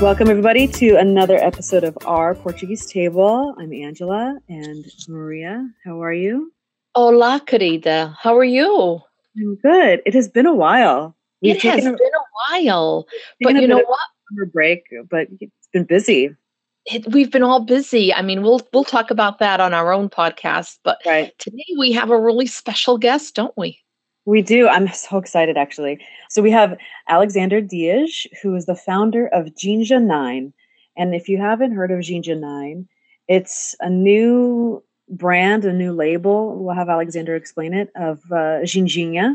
Welcome, everybody, to another episode of Our Portuguese Table. I'm Angela and Maria. How are you? Hola, querida. How are you? I'm good. It has been a while. We've it has a, been a while. But you know what? Summer break, but it's been busy. It, we've been all busy. I mean, we'll we'll talk about that on our own podcast. But right. today we have a really special guest, don't we? We do. I'm so excited, actually. So we have Alexander Dias, who is the founder of Ginja Nine. And if you haven't heard of Ginja Nine, it's a new brand, a new label. We'll have Alexander explain it of uh, Ginjinha.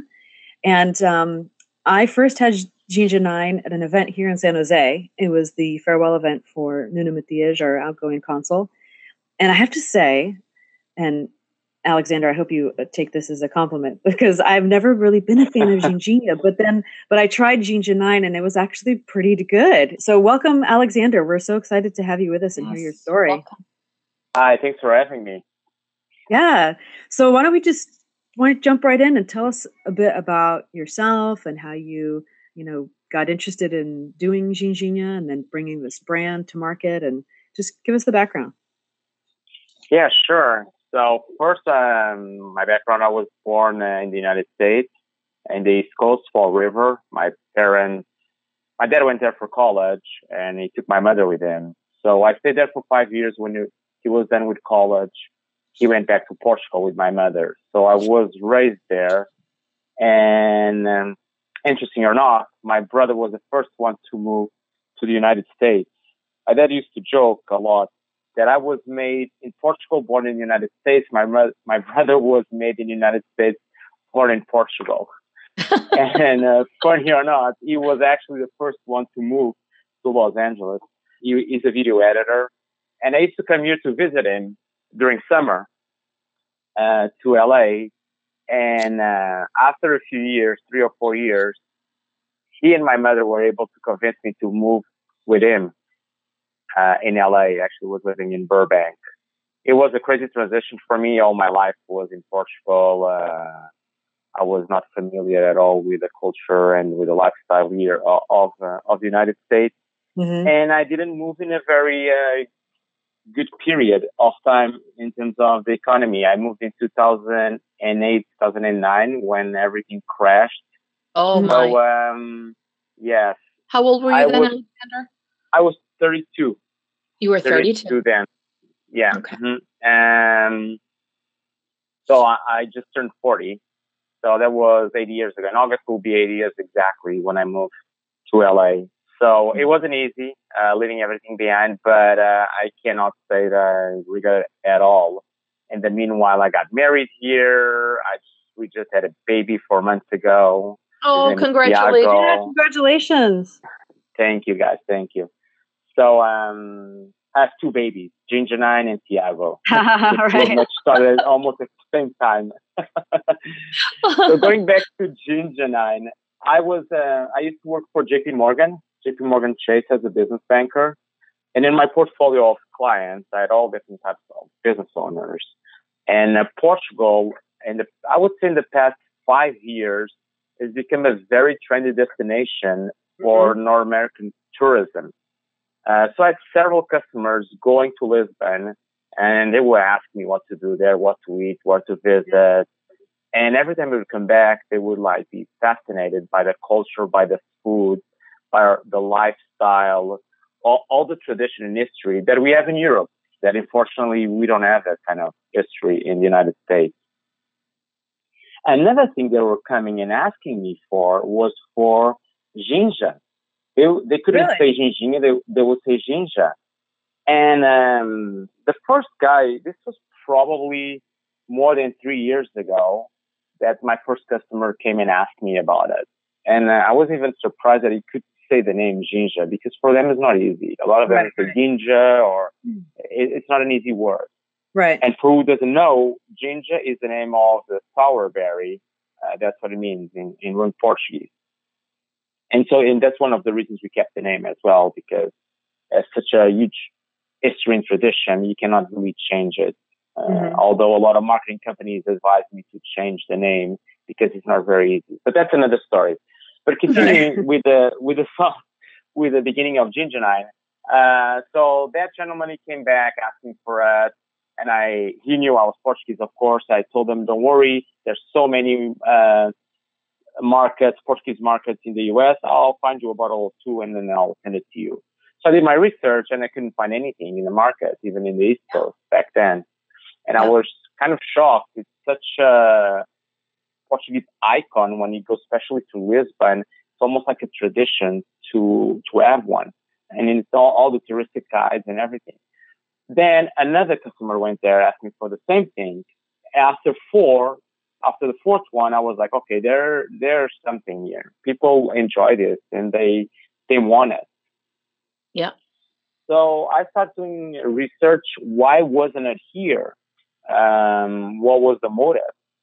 And um, I first had Ginja Nine at an event here in San Jose. It was the farewell event for Nuno Matias, our outgoing consul. And I have to say, and Alexander, I hope you uh, take this as a compliment because I've never really been a fan of Ginjinha, but then, but I tried Ginja 9 and it was actually pretty good. So welcome, Alexander. We're so excited to have you with us and yes. hear your story. Welcome. Hi, thanks for having me. Yeah. So why don't we just want to jump right in and tell us a bit about yourself and how you, you know, got interested in doing Ginjinha and then bringing this brand to market and just give us the background. Yeah, sure. So first, um, my background, I was born uh, in the United States in the East Coast, Fall River. My parents, my dad went there for college and he took my mother with him. So I stayed there for five years. When he was done with college, he went back to Portugal with my mother. So I was raised there. And um, interesting or not, my brother was the first one to move to the United States. My dad used to joke a lot that I was made in Portugal, born in the United States. My my brother was made in the United States, born in Portugal. and uh, funny or not, he was actually the first one to move to Los Angeles. He is a video editor, and I used to come here to visit him during summer uh, to LA. And uh, after a few years, three or four years, he and my mother were able to convince me to move with him uh, in LA. Actually, was living in Burbank. It was a crazy transition for me. All my life was in Portugal. Uh, I was not familiar at all with the culture and with the lifestyle here of of, uh, of the United States, mm-hmm. and I didn't move in a very uh, good period of time in terms of the economy. I moved in 2008, 2009 when everything crashed. Oh my! So, um, yes. How old were you I then, was, Alexander? I was 32. You were 32? 32 then. Yeah. Okay. Mm-hmm. And so I, I, just turned 40. So that was eight years ago. In August will be eight years exactly when I moved to LA. So it mm-hmm. wasn't easy, uh, leaving everything behind, but uh, I cannot say that I regret it at all. In the meanwhile, I got married here. I we just had a baby four months ago. Oh, congratulations! Yeah, congratulations! Thank you, guys. Thank you. So um, I have two babies, Ginja Nine and Tiago. right. started almost at the same time. so going back to Ginja Nine, I was uh, I used to work for JP Morgan, JP Morgan Chase as a business banker. And in my portfolio of clients, I had all different types of business owners. And uh, Portugal, and I would say in the past five years, has become a very trendy destination for mm-hmm. North American tourism. Uh, so I had several customers going to Lisbon and they would ask me what to do there, what to eat, where to visit. And every time we would come back, they would like be fascinated by the culture, by the food, by the lifestyle, all, all the tradition and history that we have in Europe that unfortunately we don't have that kind of history in the United States. Another thing they were coming and asking me for was for ginja. They, they couldn't really? say Ginjinha, they, they would say Ginja. And um, the first guy, this was probably more than three years ago that my first customer came and asked me about it. And uh, I was even surprised that he could say the name Ginja because for them it's not easy. A lot of them right, say right. Or hmm. it, it's not an easy word. Right. And for who doesn't know, Ginja is the name of the sour berry. Uh, that's what it means in, in Portuguese. And so, and that's one of the reasons we kept the name as well, because it's such a huge history and tradition, you cannot really change it. Uh, mm-hmm. Although a lot of marketing companies advise me to change the name because it's not very easy. But that's another story. But continuing with the with the song, with the beginning of Ginja Nine. Uh, so that gentleman he came back asking for us, and I he knew I was Portuguese, of course. I told him, "Don't worry, there's so many uh, markets, Portuguese markets in the U.S. I'll find you a bottle or two, and then I'll send it to you." So I did my research, and I couldn't find anything in the market, even in the East Coast back then. And I was kind of shocked. It's such a Portuguese icon when you go, especially to Lisbon. It's almost like a tradition to to have one, and it's all, all the touristic guides and everything. Then another customer went there, asked me for the same thing. After four, after the fourth one, I was like, okay, there there's something here. People enjoy this and they they want it. Yeah. So I started doing research. Why wasn't it here? Um, what was the motive?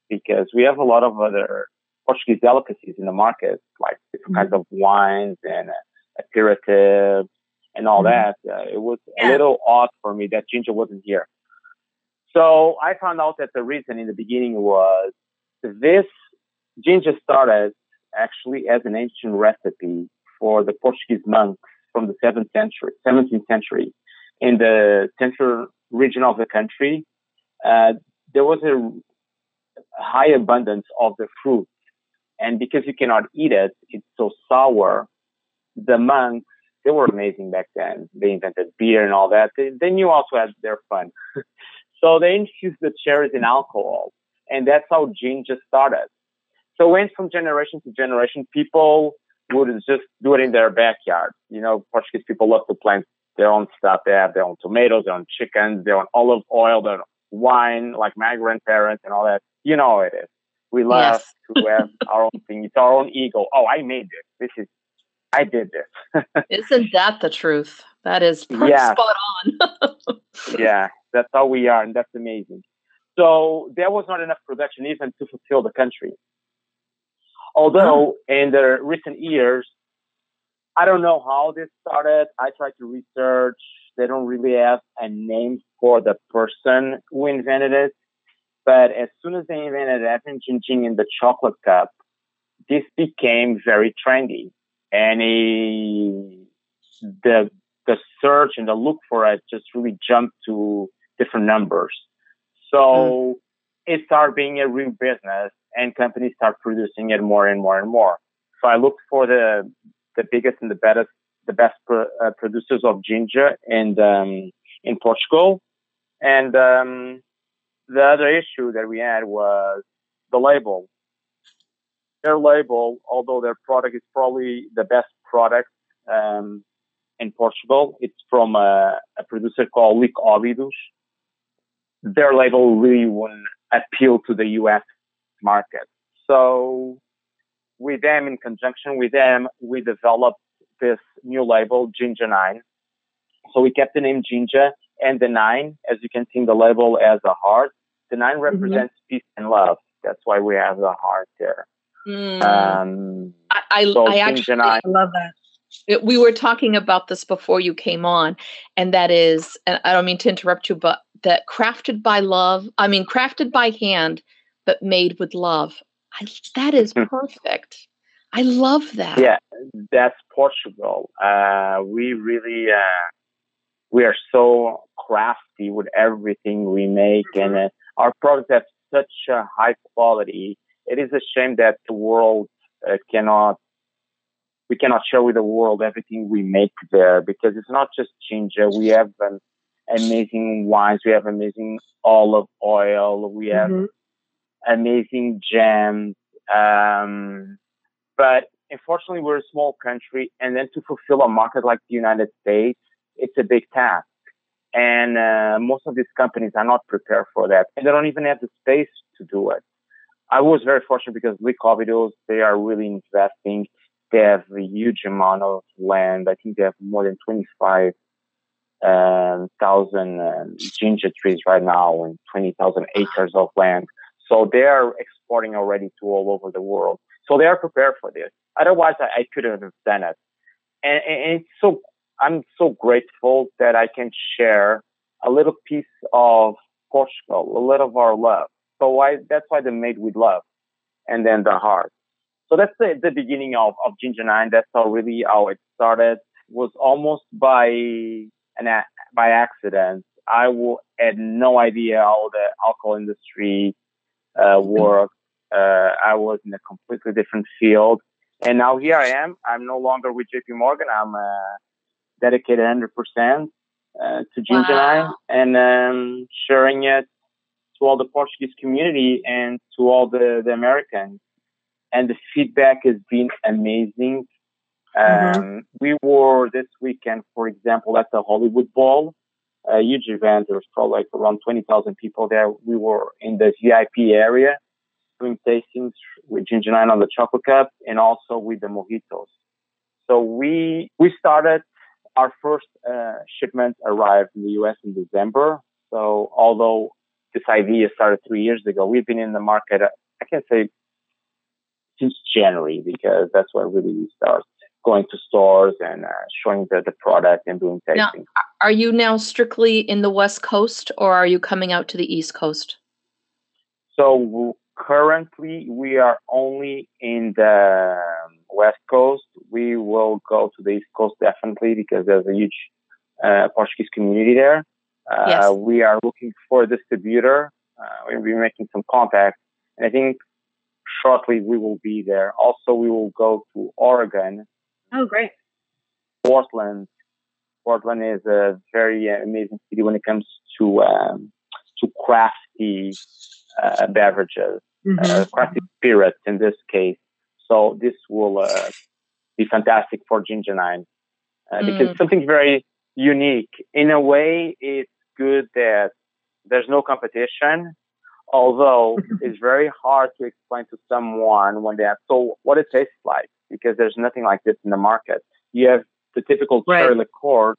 Because we have a lot of other Portuguese delicacies in the market, like different mm-hmm. kinds of wines and aperitifs and all mm-hmm. that. Uh, it was yeah. a little odd for me that ginja wasn't here. So I found out that the reason in the beginning was this ginja started actually as an ancient recipe for the Portuguese monks from the 7th century, 17th century in the central region of the country uh, there was a high abundance of the fruit. And because you cannot eat it, it's so sour. The monks, they were amazing back then. They invented beer and all that. They, they knew also had their fun. so they infused the cherries in alcohol. And that's how gin just started. So it went from generation to generation. People would just do it in their backyard. You know, Portuguese people love to plant their own stuff. They have their own tomatoes, their own chickens, their own olive oil, their own wine, like my grandparents and all that. You know how it is. We love yes. to have our own thing. It's our own ego. Oh, I made this. This is, I did this. Isn't that the truth? That is yeah. spot on. yeah, that's how we are, and that's amazing. So there was not enough production even to fulfill the country. Although oh. in the recent years, I don't know how this started. I tried to research. They don't really have a name for the person who invented it. But as soon as they invented Gin in the chocolate cup, this became very trendy. And he, the, the search and the look for it just really jumped to different numbers. So mm. it started being a real business and companies start producing it more and more and more. So I looked for the, the biggest and the best, the best pro, uh, producers of ginja and, um, in Portugal. And um, the other issue that we had was the label. Their label, although their product is probably the best product um, in Portugal, it's from a, a producer called Lic Óbidos. Their label really wouldn't appeal to the US market. So with them, in conjunction with them, we developed this new label, Ginja 9. So we kept the name Ginja and the nine, as you can see in the label as a heart. The 9 mm-hmm. represents mm-hmm. peace and love. That's why we have the heart there. Mm. Um, I, I, so I actually I love that. It, we were talking about this before you came on, and that is, and I don't mean to interrupt you, but that crafted by love, I mean, crafted by hand, but made with love. I, that is hmm. perfect. I love that. Yeah, that's Portugal. Uh, we really, uh, we are so crafty with everything we make and uh, our products have such a high quality. It is a shame that the world uh, cannot, we cannot share with the world everything we make there because it's not just ginja. We have um, amazing wines. We have amazing olive oil. We have mm-hmm. amazing jams. Um, but unfortunately, we're a small country and then to fulfill a market like the United States, it's a big task. And uh, most of these companies are not prepared for that. And they don't even have the space to do it. I was very fortunate because Lic Óbidos, they are really investing they have a huge amount of land. I think they have more than 25 um, thousand um, ginja trees right now and 20,000 acres of land. So they are exporting already to all over the world. So they are prepared for this. Otherwise, I, I couldn't have done it. And, and it's so I'm so grateful that I can share a little piece of Portugal, a little of our love. So why that's why they made with love, and then the heart. So that's the, the beginning of, of Ginja Nine. That's how really how it started. It Was almost by an by accident. I had no idea how the alcohol industry uh, worked. Uh, I was in a completely different field, and now here I am. I'm no longer with JP Morgan. I'm uh, dedicated 100% uh, to Ginger wow. and um, sharing it to all the Portuguese community and to all the, the Americans. And the feedback has been amazing. Mm-hmm. Um, we were this weekend, for example, at the Hollywood Bowl, a huge event. There was probably like around 20,000 people there. We were in the VIP area doing tastings with Ginja Nine on the chocolate cup and also with the mojitos. So we, we started our first uh, shipment arrived in the US in December. So although this idea started three years ago, we've been in the market, I can say since January because that's when really we start going to stores and uh, showing the, the product and doing tastings. Now, are you now strictly in the West Coast or are you coming out to the East Coast? So currently we are only in the West Coast. We will go to the East Coast definitely because there's a huge uh, Portuguese community there. Uh, yes. We are looking for a distributor. Uh, we'll be making some contacts, and I think shortly we will be there. Also, we will go to Oregon. Oh, great! Portland. Portland is a very amazing city when it comes to um, to crafty uh, beverages, mm-hmm. uh, crafty spirits in this case. So this will uh, be fantastic for Ginja Nine uh, mm. because something very unique. In a way, it's good that there's no competition, although it's very hard to explain to someone when they ask, so what it tastes like, because there's nothing like this in the market. You have the typical right. cherry liqueur,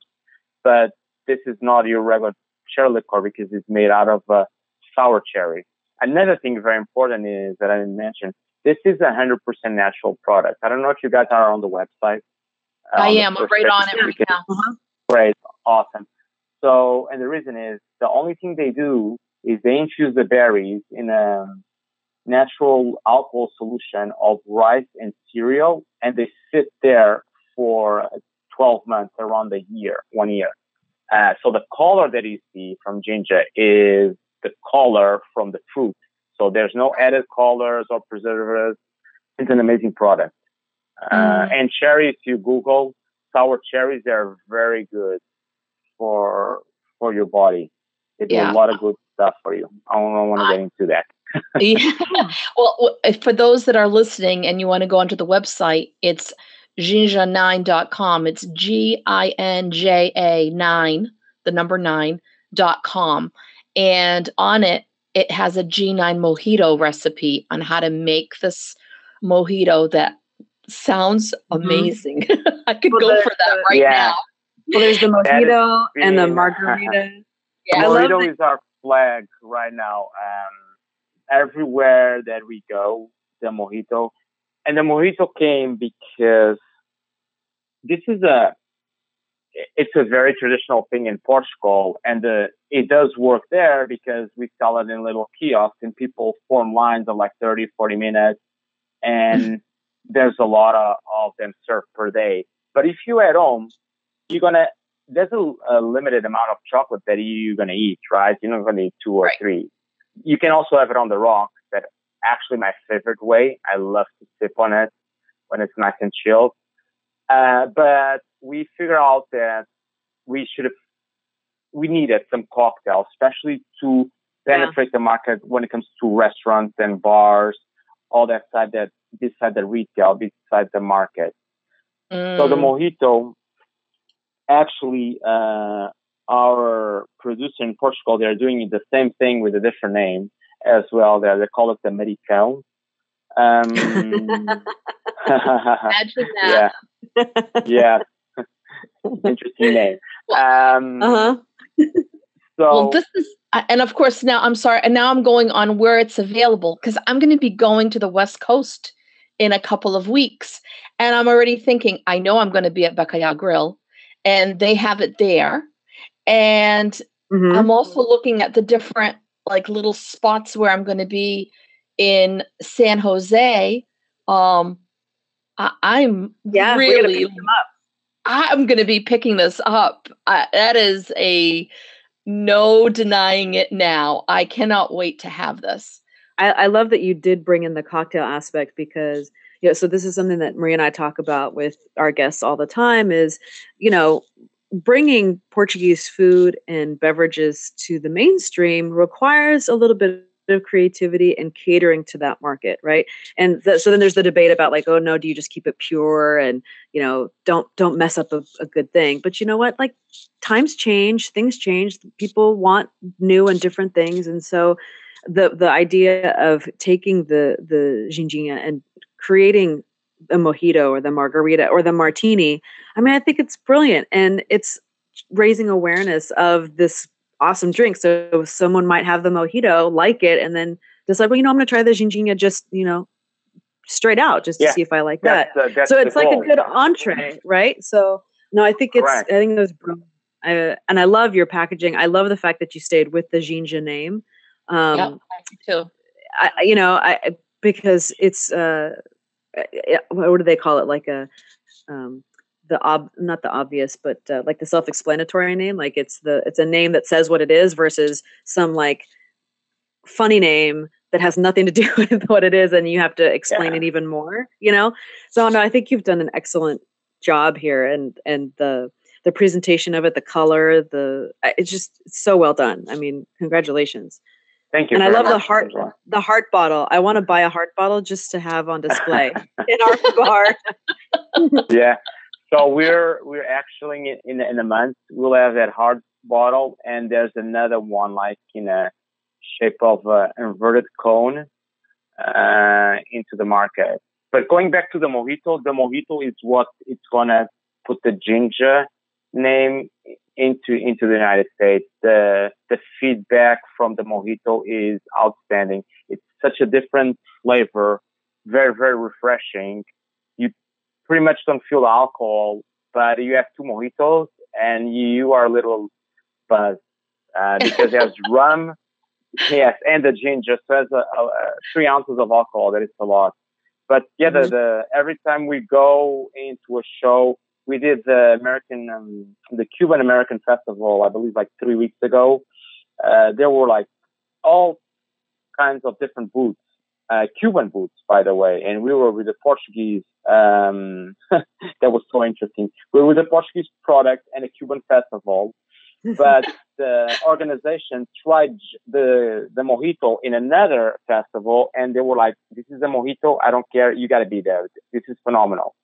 but this is not your regular cherry liqueur because it's made out of uh, sour cherry. Another thing very important is that I didn't mention this is a hundred percent natural product. I don't know if you guys are on the website. Uh, I am. I'm right on it right now. Uh-huh. Great, awesome. So, and the reason is the only thing they do is they infuse the berries in a natural alcohol solution of rice and cereal, and they sit there for 12 months, around a year, one year. Uh, so the color that you see from ginja is the color from the fruit. So there's no added colors or preservatives. It's an amazing product. Uh, mm. and cherries, you Google sour cherries, they're very good for for your body. They do yeah. a lot of good stuff for you. I don't want to get into that. yeah. Well, for those that are listening and you want to go onto the website, it's ginja9.com. It's G I N J A 9, the number 9.com. And on it, it has a G9 mojito recipe on how to make this mojito that sounds mm-hmm. amazing. Mm-hmm. I could well, go the, for that right yeah. now. Well, there's the mojito and the margarita. yeah, mojito is our flag right now. Um, everywhere that we go, the mojito. And the mojito came because this is a it's a very traditional thing in Portugal, and uh, it does work there because we sell it in little kiosks, and people form lines of like 30, 40 minutes, and there's a lot of, of them served per day. But if you're at home, you're gonna there's a, a limited amount of chocolate that you're gonna eat, right? You're not gonna eat two or right. three. You can also have it on the rock. That actually my favorite way. I love to sip on it when it's nice and chilled. Uh, but we figured out that we should have, we needed some cocktails, especially to penetrate yeah. the market when it comes to restaurants and bars, all that side that beside the retail, beside the market. Mm. So the mm. mojito, actually, uh, our producer in Portugal, they're doing the same thing with a different name as well. They they call it the Americão. Um, Imagine that. Yeah. yeah. Interesting name. Um, uh-huh. so well, this is, and of course, now I'm sorry, and now I'm going on where it's available because I'm going to be going to the West Coast in a couple of weeks, and I'm already thinking, I know I'm going to be at Bacalhau Grill, and they have it there, and mm-hmm. I'm also looking at the different like little spots where I'm going to be in San Jose. Um, I, am yeah, really I'm going to be picking this up. That is a no denying it now. I cannot wait to have this. I, I love that you did bring in the cocktail aspect because you know, so this is something that Maria and I talk about with our guests all the time is, you know, bringing Portuguese food and beverages to the mainstream requires a little bit of creativity and catering to that market right? And th- so then there's the debate about like oh no do you just keep it pure and you know don't don't mess up a, a good thing? But you know what? Like times change things change people want new and different things and so the the idea of taking the the ginjinha and creating the mojito or the margarita or the martini i mean i think it's brilliant and it's raising awareness of this awesome drink. So someone might have the mojito, like it, and then decide, well, you know, I'm going to try the ginjinha just, you know, straight out just to yeah. see if I like that's that. The, so it's like goal. a good entree, right? So no, I think it's, Correct. I think it was brilliant. I, and I love your packaging. I love the fact that you stayed with the Ginja name. Um, yeah, too. I, you know, I because it's uh, what do they call it? Like a um, the ob not the obvious but uh, like the self-explanatory name like it's the it's a name that says what it is versus some like funny name that has nothing to do with what it is and you have to explain yeah. it even more you know so no i think you've done an excellent job here and and the the presentation of it the color the it's just so well done i mean congratulations Thank you. And I love the heart well. the heart bottle. I want to buy a heart bottle just to have on display in our bar. yeah. So we're we're actually in in a month we'll have that heart bottle, and there's another one like in a shape of an inverted cone uh, into the market. But going back to the mojito, the mojito is what it's gonna put the Ginja name into into the United States. The the feedback from the mojito is outstanding. It's such a different flavor, very very refreshing You pretty much don't feel alcohol, but you have two mojitos and you are a little buzzed uh, because there's rum, yes, and the ginja. So has a, a, three ounces of alcohol. That is a lot. But yeah, mm-hmm. the, the every time we go into a show, we did the American, um, the Cuban American Festival, I believe, like three weeks ago. Uh, there were like all kinds of different booths uh, Cuban boots, by the way, and we were with the Portuguese. Um, that was so interesting. We were with a Portuguese product and a Cuban festival, but the organization tried the the mojito in another festival, and they were like, "This is a mojito. I don't care. You got to be there. This is phenomenal."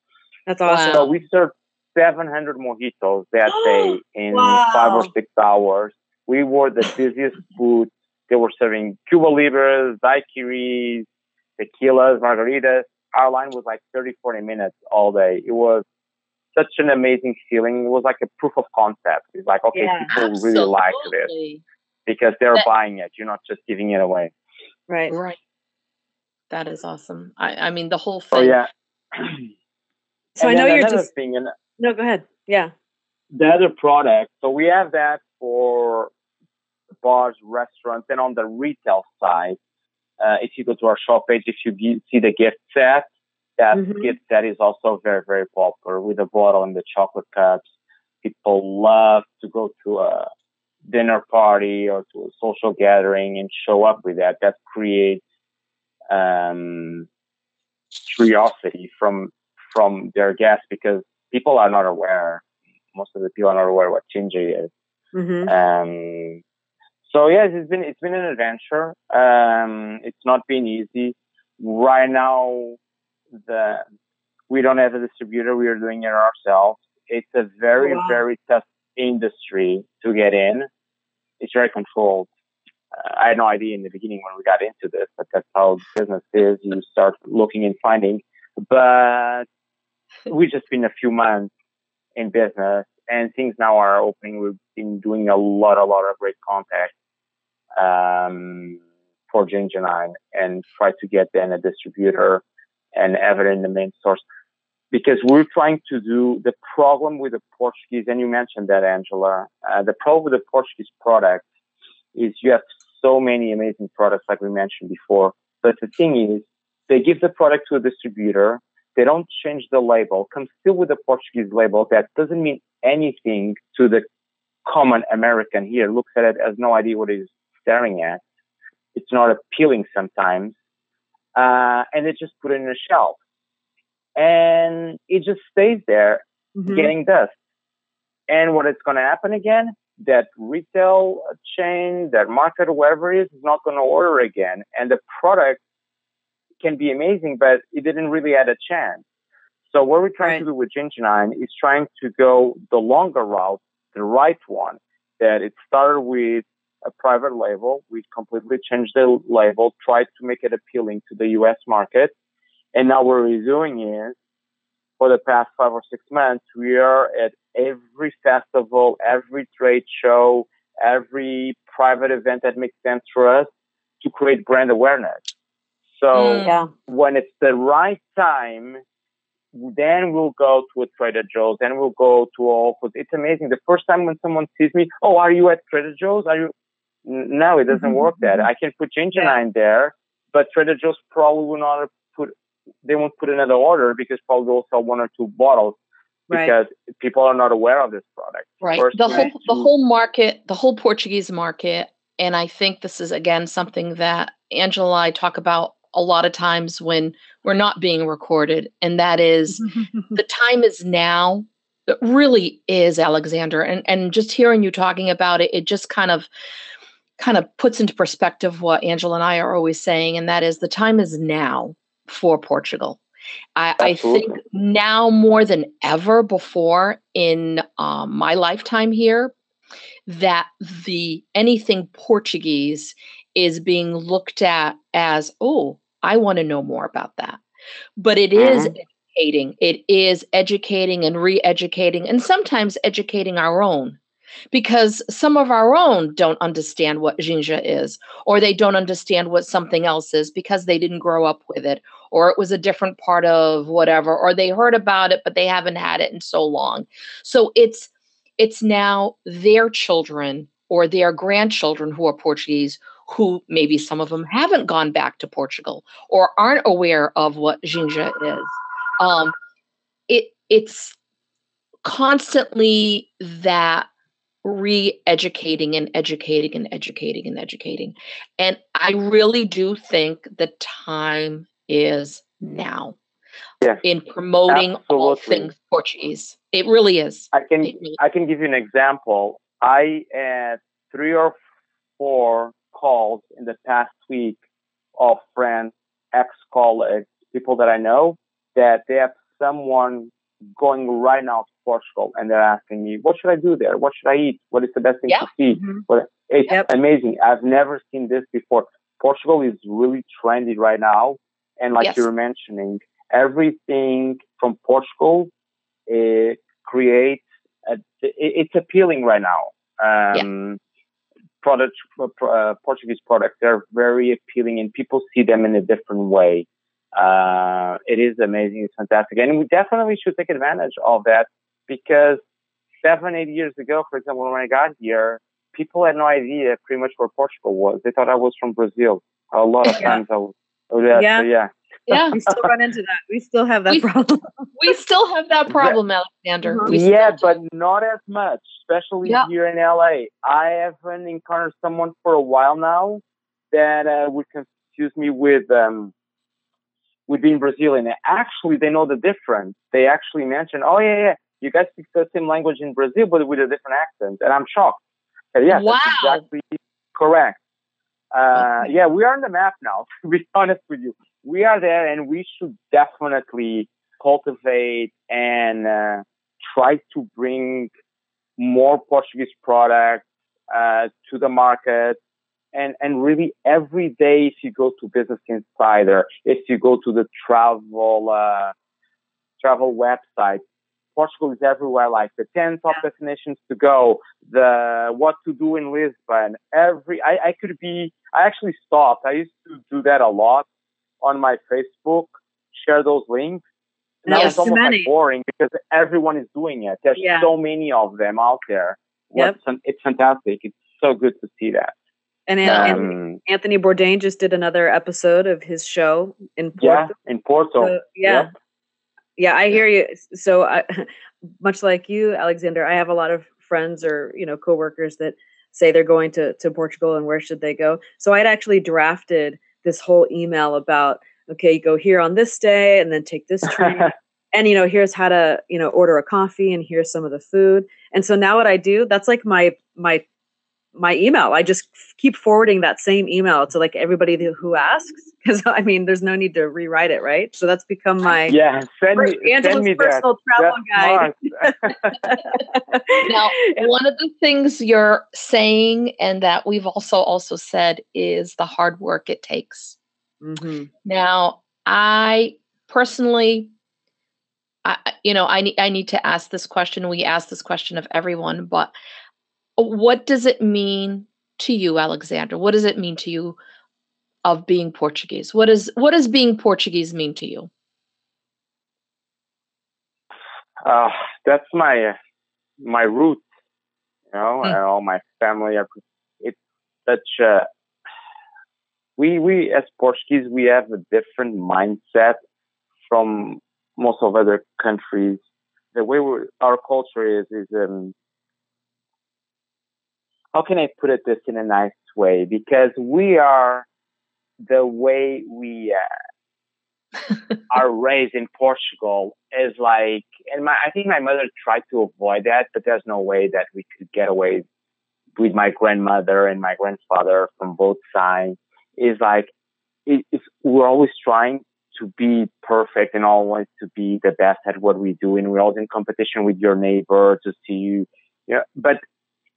That's awesome. So we served 700 mojitos that day in wow. five or six hours. We were the busiest booth. They were serving Cuba Libres, daiquiris, tequilas, margaritas. Our line was like 30, 40 minutes all day. It was such an amazing feeling. It was like a proof of concept. It's like, okay, yeah, people absolutely. really like this because they're that, buying it. You're not just giving it away. Right. Right. That is awesome. I, I mean, the whole oh, thing. Oh, yeah. so I know you're just. Thing, and no, go ahead. Yeah. The other product. So we have that for bars, restaurants, and on the retail side, uh, if you go to our shop page, if you see the gift set, that mm-hmm. gift set is also very, very popular with the bottle and the chocolate cups. People love to go to a dinner party or to a social gathering and show up with that. That creates um, curiosity from from their guests because people are not aware. Most of the people are not aware what ginja is. Mm-hmm. Um, so yes, it's been it's been an adventure. Um, it's not been easy. Right now, the we don't have a distributor. We are doing it ourselves. It's a very wow. very tough industry to get in. It's very controlled. Uh, I had no idea in the beginning when we got into this, but that's how business is. You start looking and finding but we've just been a few months in business and things now are opening. We've been doing a lot, a lot of great contact um, for Ginja Nine and try to get then a distributor and have it in the main source. Because we're trying to do the problem with the Portuguese, and you mentioned that, Angela. Uh, the problem with the Portuguese product is you have so many amazing products, like we mentioned before. But the thing is, they give the product to a distributor. They don't change the label. Comes still with a Portuguese label. That doesn't mean anything to the common American here. Looks at it, has no idea what he's staring at. It's not appealing sometimes. Uh, and they just put it in a shelf. And it just stays there mm-hmm. getting dust. And what is going to happen again? That retail chain, that market, whoever it is, is not going to order again. And the product can be amazing, but it didn't really have a chance. So what we're trying right. to do with Ginja Nine is trying to go the longer route, the right one, that it started with a private label. We completely changed the label, tried to make it appealing to the US market. And now what we're doing is for the past five or six months, we are at every festival, every trade show, every private event that makes sense for us to create brand awareness. So mm, yeah. when it's the right time, then we'll go to a Trader Joe's, then we'll go to all, cause it's amazing. The first time when someone sees me, oh, are you at Trader Joe's? Are you? No, it doesn't mm-hmm. work that. I can put ginja yeah. nine there, but Trader Joe's probably will not put, they won't put another order because probably they'll sell one or two bottles because right. people are not aware of this product. Right. First the whole, the whole market, the whole Portuguese market. And I think this is again something that Angela and I talk about a lot of times when we're not being recorded, and that is the time is now. It really is, Alexander. And and just hearing you talking about it, it just kind of kind of puts into perspective what Angela and I are always saying, and that is the time is now for Portugal. I, I think now more than ever before in um, my lifetime here, that the anything Portuguese is being looked at as, oh, I want to know more about that. But it is mm-hmm. educating. It is educating and re-educating and sometimes educating our own because some of our own don't understand what ginja is or they don't understand what something else is because they didn't grow up with it or it was a different part of whatever or they heard about it but they haven't had it in so long so it's it's now their children or their grandchildren who are portuguese who maybe some of them haven't gone back to Portugal or aren't aware of what Ginja is. Um, it it's constantly that re-educating and educating and educating and educating. And I really do think the time is now. Yeah, in promoting absolutely. all things Portuguese. It really is. I can really I can give you an example. I had three or four calls in the past week of friends, ex-colleagues, people that I know that they have someone going right now to Portugal and they're asking me, what should I do there? What should I eat? What is the best thing to see? Mm-hmm. it's yep. amazing. I've never seen this before. Portugal is really trendy right now. And like yes. you were mentioning, everything from Portugal it creates, a, it's appealing right now. Um, product, uh, Portuguese products, they're very appealing and people see them in a different way. Uh, it is amazing. It's fantastic. And we definitely should take advantage of that because seven, eight years ago, for example, when I got here, people had no idea pretty much where Portugal was. They thought I was from Brazil. A lot of yeah. times I was, oh, yeah, yeah. So yeah yeah. We still run into that. We still have that we, problem. We still have that problem alexander. Mm-hmm. yeah but not as much especially yeah. here in la i haven't encountered someone for a while now that uh, would confuse me with um with being brazilian. Actually they know the difference. They actually mention oh yeah yeah you guys speak the same language in brazil but with a different accent. And i'm shocked. But yeah wow. that's exactly correct. Uh, okay. yeah, we are on the map now, to be honest with you we are there and we should definitely cultivate and uh, try to bring more Portuguese products uh, to the market and and really every day if you go to Business Insider, if you go to the travel uh, travel website, Portugal is everywhere. Like the ten top yeah. destinations to go, the what to do in Lisbon. Every I, I could be. I actually stopped. I used to do that a lot on my Facebook, share those links. Now yes, it's almost like boring because everyone is doing it. There's yeah. so many of them out there. Yep. It's fantastic. It's so good to see that. And um, Anthony Bourdain just did another episode of his show in Porto. Yeah, in Porto. So, yeah. Yep. Yeah, I hear you. So, I, much like you, Alexander, I have a lot of friends or you know coworkers that say they're going to to Portugal and where should they go. So, I'd actually drafted this whole email about okay, you go here on this day and then take this train. and you know, here's how to you know order a coffee and here's some of the food. And so now what I do, that's like my my my email. I just keep forwarding that same email to like everybody who asks because I mean, there's no need to rewrite it, right? So that's become my yeah. Send me, Angela's send me personal that. travel guide. now, one of the things you're saying, and that we've also also said, is the hard work it takes. Mm-hmm. Now, I personally. I, you know, I need I need to ask this question. We ask this question of everyone, but what does it mean to you, Alexander? What does it mean to you of being Portuguese? What is what does being Portuguese mean to you? Uh, that's my my roots, you know, mm. and all my family. Are, it's such a we we as Portuguese we have a different mindset from most of other countries. The way our culture is is um, how can I put it this in a nice way? Because we are the way we uh, are raised in Portugal is like, and my, I think my mother tried to avoid that, but there's no way that we could get away with my grandmother and my grandfather from both sides. Is like, it, it's, we're always trying to be perfect and always to be the best at what we do. And we're always in competition with your neighbor to see you. Yeah, you know, but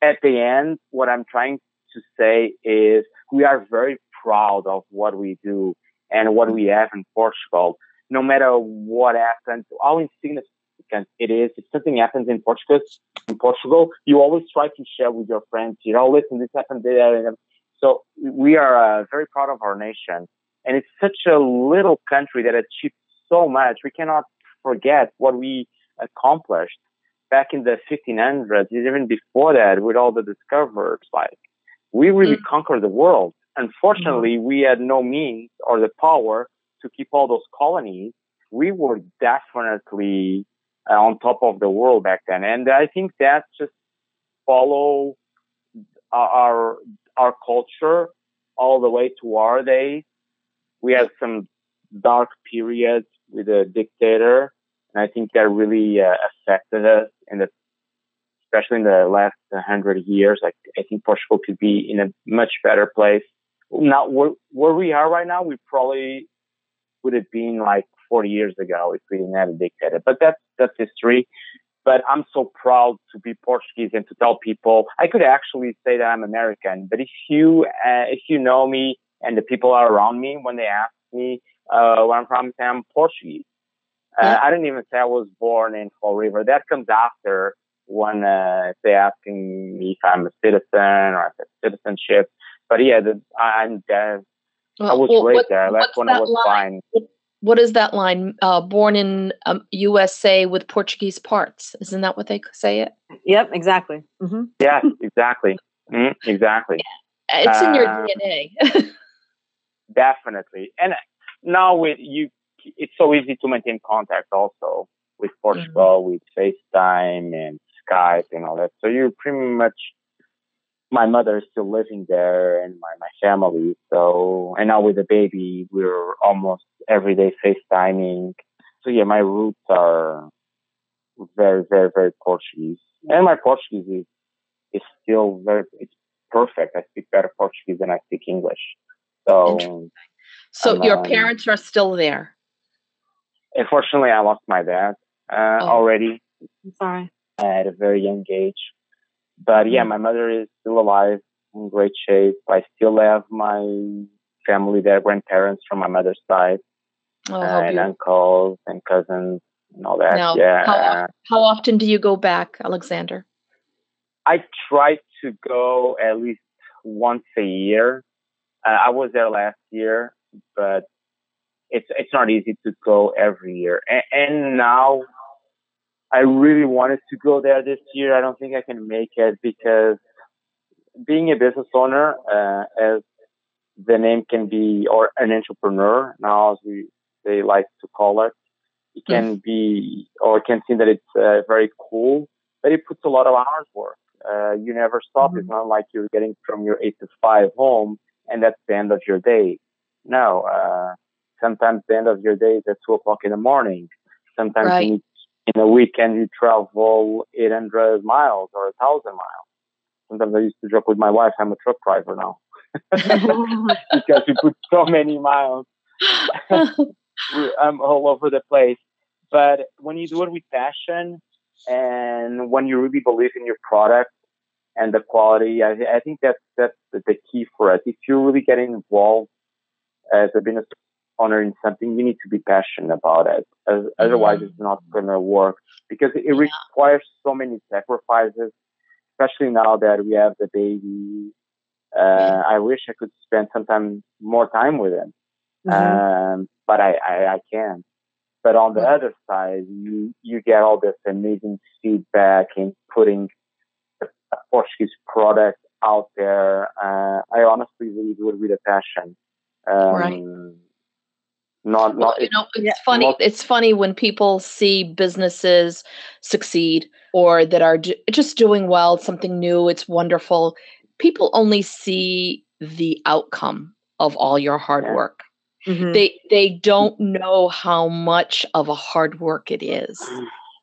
at the end, what I'm trying to say is we are very proud of what we do and what we have in Portugal. No matter what happens, how insignificant it is, if something happens in Portugal, in Portugal, you always try to share with your friends. You know, listen, this happened there. So we are uh, very proud of our nation, and it's such a little country that achieved so much. We cannot forget what we accomplished back in the 1500s, even before that, with all the discoveries, like we really mm. conquered the world. Unfortunately, mm. we had no means or the power to keep all those colonies. We were definitely uh, on top of the world back then, and I think that just follow our our culture all the way to our days. We had some dark periods with a dictator, and I think that really uh, affected us in the, especially in the last hundred years. Like I think Portugal could be in a much better place. Now, where, where we are right now, we probably would have been like 40 years ago if we didn't have a dictator. But that's that's history. But I'm so proud to be Portuguese and to tell people I could actually say that I'm American. But if you uh, if you know me and the people are around me when they ask me uh, where I'm from, I'm Portuguese. Uh, I didn't even say I was born in Fall River. That comes after when uh, they asking me if I'm a citizen or if it's citizenship. But yeah, the, I'm there. Well, I was well, raised what, there. That's when that I was line? fine. What is that line? Uh, born in um, USA with Portuguese parts. Isn't that what they say it? Yep, exactly. Mm-hmm. Yeah, exactly. Mm-hmm, exactly. Yeah. It's in your uh, DNA. definitely. And now with you it's so easy to maintain contact also with Portugal, mm-hmm. with FaceTime and Skype and all that. So you're pretty much, my mother is still living there and my, my family. So, and now with the baby, we're almost every day FaceTiming. So yeah, my roots are very, very, very Portuguese. And my Portuguese is, is still very, it's perfect. I speak better Portuguese than I speak English. So, so your um, parents are still there? Unfortunately, I lost my dad uh, oh. already. I'm sorry. At a very young age. But yeah, mm. my mother is still alive. in great shape. I still have my family there, grandparents from my mother's side, oh, uh, and uncles and cousins and all that. Now, yeah. How, how often do you go back, Alexander? I try to go at least once a year. Uh, I was there last year, but it's it's not easy to go every year. And, and now I really wanted to go there this year. I don't think I can make it because being a business owner, uh, as the name can be, or an entrepreneur now, as we they like to call it, it can mm. be, or it can seem that it's uh, very cool, but it puts a lot of hours work. Uh, you never stop. Mm-hmm. It's not like you're getting from your eight to five home and that's the end of your day. No, uh, sometimes the end of your day is at two o'clock in the morning. Sometimes right. in, in a weekend you travel 800 miles or a thousand miles. Sometimes I used to joke with my wife, I'm a truck driver now because we put so many miles. I'm all over the place. But when you do it with passion and when you really believe in your product and the quality, I, I think that's that's the key for us. If you're really getting involved as a business owner in something, you need to be passionate about it. As, otherwise, mm-hmm. it's not going to work because it requires so many sacrifices, especially now that we have the baby. Uh. I wish I could spend some time more time with him, mm-hmm. um, but I, I, I can't. But on the other side, you you get all this amazing feedback in putting a Portuguese product out there. Uh, I honestly really do it with a passion. Um, right. Not, well, you know, it's yeah, funny. Not, it's funny when people see businesses succeed or that are just doing well, something new. It's wonderful. People only see the outcome of all your hard yeah. work. Mm-hmm. They they don't know how much of a hard work it is.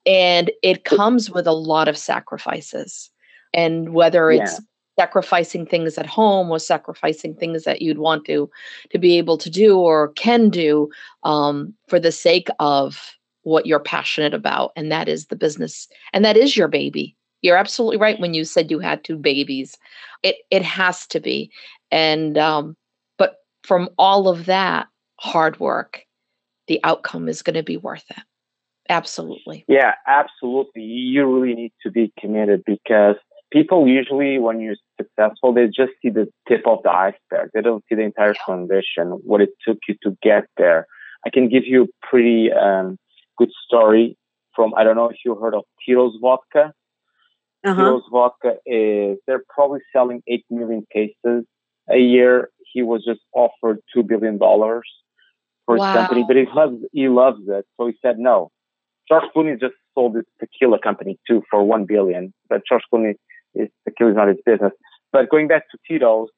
And it comes with a lot of sacrifices. And whether it's yeah. Sacrificing things at home or sacrificing things that you'd want to to be able to do or can do um, for the sake of what you're passionate about, and that is the business, and that is your baby. You're absolutely right when you said you had two babies. It it has to be, and um, but from all of that hard work, the outcome is going to be worth it. Absolutely. Yeah, absolutely. You really need to be committed because people usually, when you're successful, they just see the tip of the iceberg. They don't see the entire foundation, what it took you to get there. I can give you a pretty um, good story from, I don't know if you heard of Tito's Vodka. Uh-huh. Tito's Vodka is, they're probably selling 8 million cases a year he was just offered two billion dollars for his company, but he loves he loves it, so he said no. George Clooney just sold his tequila company too for one billion, but George Clooney is tequila is not his business. But going back to Tito's,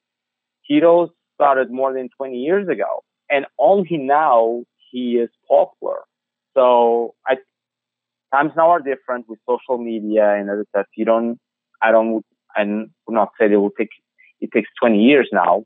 Tito's started more than 20 years ago, and only now he is popular. So I, times now are different with social media and other stuff. You don't, I don't, I will not say it will take, it takes 20 years now,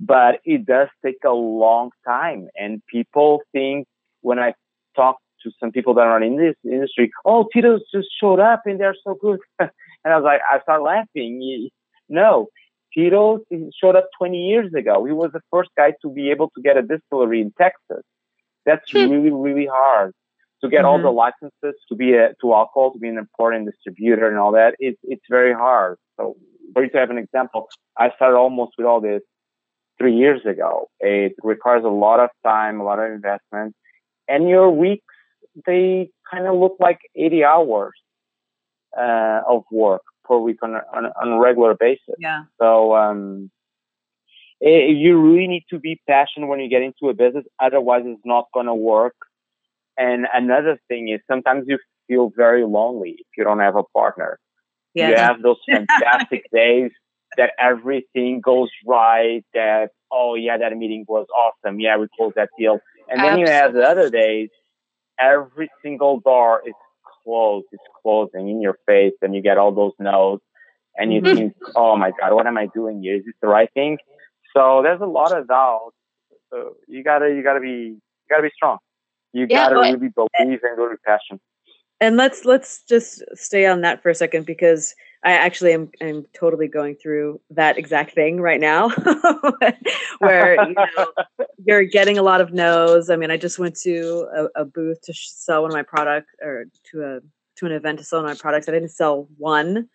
but it does take a long time. And people think when I talk to some people that are in this industry, oh, Tito's just showed up and they're so good. and I was like, I start laughing. No, Tito's showed up 20 years ago. He was the first guy to be able to get a distillery in Texas. That's hmm. really, really hard to get mm-hmm. all the licenses to be a, to alcohol, to be an importer and distributor and all that. It's, it's very hard. So for you to have an example, I started almost with all this three years ago. It requires a lot of time, a lot of investment, and your weeks they kind of look like 80 hours uh, of work per week on a, on, a, on a regular basis. Yeah. So um, it, you really need to be passionate when you get into a business. Otherwise, it's not going to work. And another thing is sometimes you feel very lonely if you don't have a partner. Yeah. You have those fantastic days that everything goes right, that, oh yeah, that meeting was awesome. Yeah, we closed that deal. And then Absolutely. you have the other days, every single door is closed, it's closing in your face and you get all those no's and you mm-hmm. think, oh my God, what am I doing here? Is this the right thing? So there's a lot of doubt. So you gotta, you gotta be, you gotta be strong. You yeah, gotta but, really believe and go to passion. And let's, let's just stay on that for a second because I actually am am totally going through that exact thing right now, where you know you're getting a lot of no's. I mean, I just went to a, a booth to sell one of my products, or to a to an event to sell my products. I didn't sell one,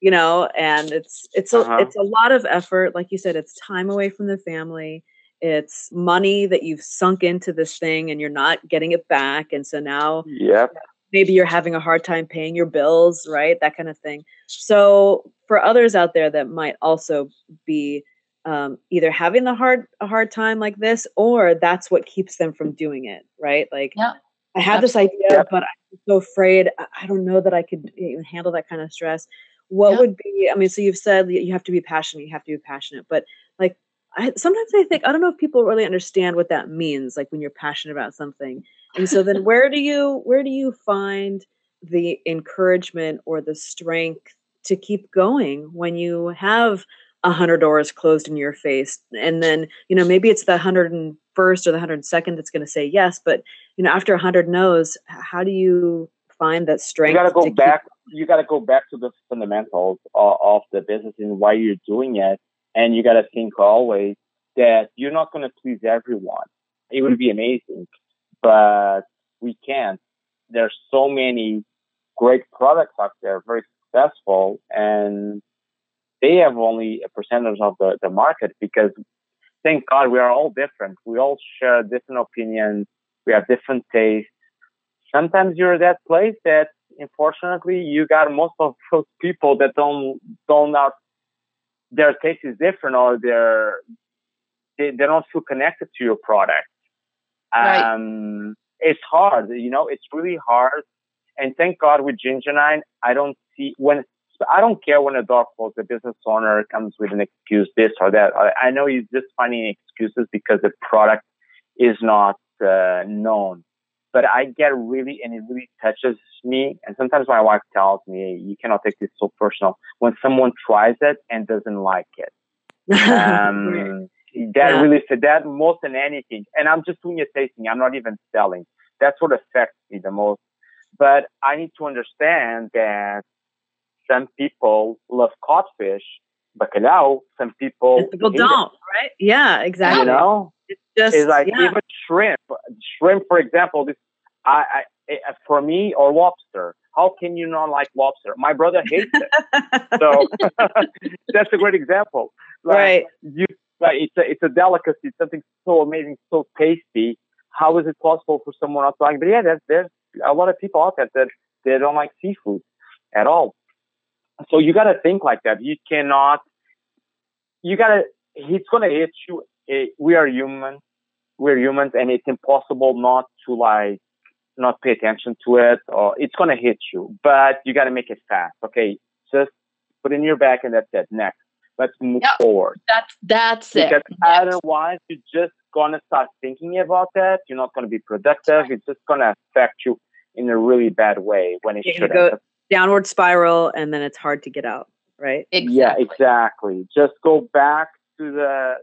you know, and it's it's a uh-huh. it's a lot of effort. Like you said, it's time away from the family. It's money that you've sunk into this thing, and you're not getting it back. And so now, yep maybe you're having a hard time paying your bills, right? That kind of thing. So for others out there that might also be um, either having the hard a hard time like this, or that's what keeps them from doing it, right? Like, yeah. I had this idea, but I'm so afraid. I don't know that I could even handle that kind of stress. What yeah. would be? I mean, so you've said you have to be passionate. You have to be passionate, but like, I sometimes I think I don't know if people really understand what that means. Like when you're passionate about something, and so then where do you where do you find the encouragement or the strength to keep going when you have a hundred doors closed in your face? And then you know maybe it's the hundred and first or the hundred second that's going to say yes but you know after a hundred no's how do you find that strength you got to go back keep- you got to go back to the fundamentals of, of the business and why you're doing it. And you got to think always that you're not going to please everyone. It would mm-hmm. be amazing but we can't. There's so many great products out there, very successful, and they have only a percentage of the, the market because thank God we are all different. We all share different opinions. We have different tastes. Sometimes you're that place that unfortunately you got most of those people that don't don't not their taste is different or they're they, they don't feel connected to your product. Right. Um, it's hard, you know, it's really hard. And thank God with Ginja Nine, I don't see when I don't care when a door closes, the business owner comes with an excuse, this or that. I, I know he's just finding excuses because the product is not uh, known. But I get really, and it really touches me. And sometimes my wife tells me, you cannot take this so personal when someone tries it and doesn't like it. Um, that yeah. really said that more than anything. And I'm just doing a tasting. I'm not even selling. That's what affects me the most. But I need to understand that some people love codfish, bacalhau. Some people people don't, it. right? Yeah, exactly. You know, it's just it's like yeah. even shrimp. Shrimp, for example, this I, I eh, for me or lobster. How can you not like lobster? My brother hates it. so that's a great example. Like, right. You but it's a, it's a delicacy. It's something so amazing, so tasty. How is it possible for someone else to like? But yeah, there's, there's a lot of people out there that they don't like seafood at all. So you got to think like that. You cannot, you got to, it's to hit you. It, we are human. We're humans and it's impossible not to like, not pay attention to it or it's going to hit you, but you got to make it fast. Okay. Just put in your back and that's it. Next. Let's move yep. forward. That's that's because it. otherwise, you're just gonna start thinking about that. You're not gonna be productive. It's just gonna affect you in a really bad way when it should go downward spiral, and then it's hard to get out. Right? Exactly. Yeah, exactly. Just go back to the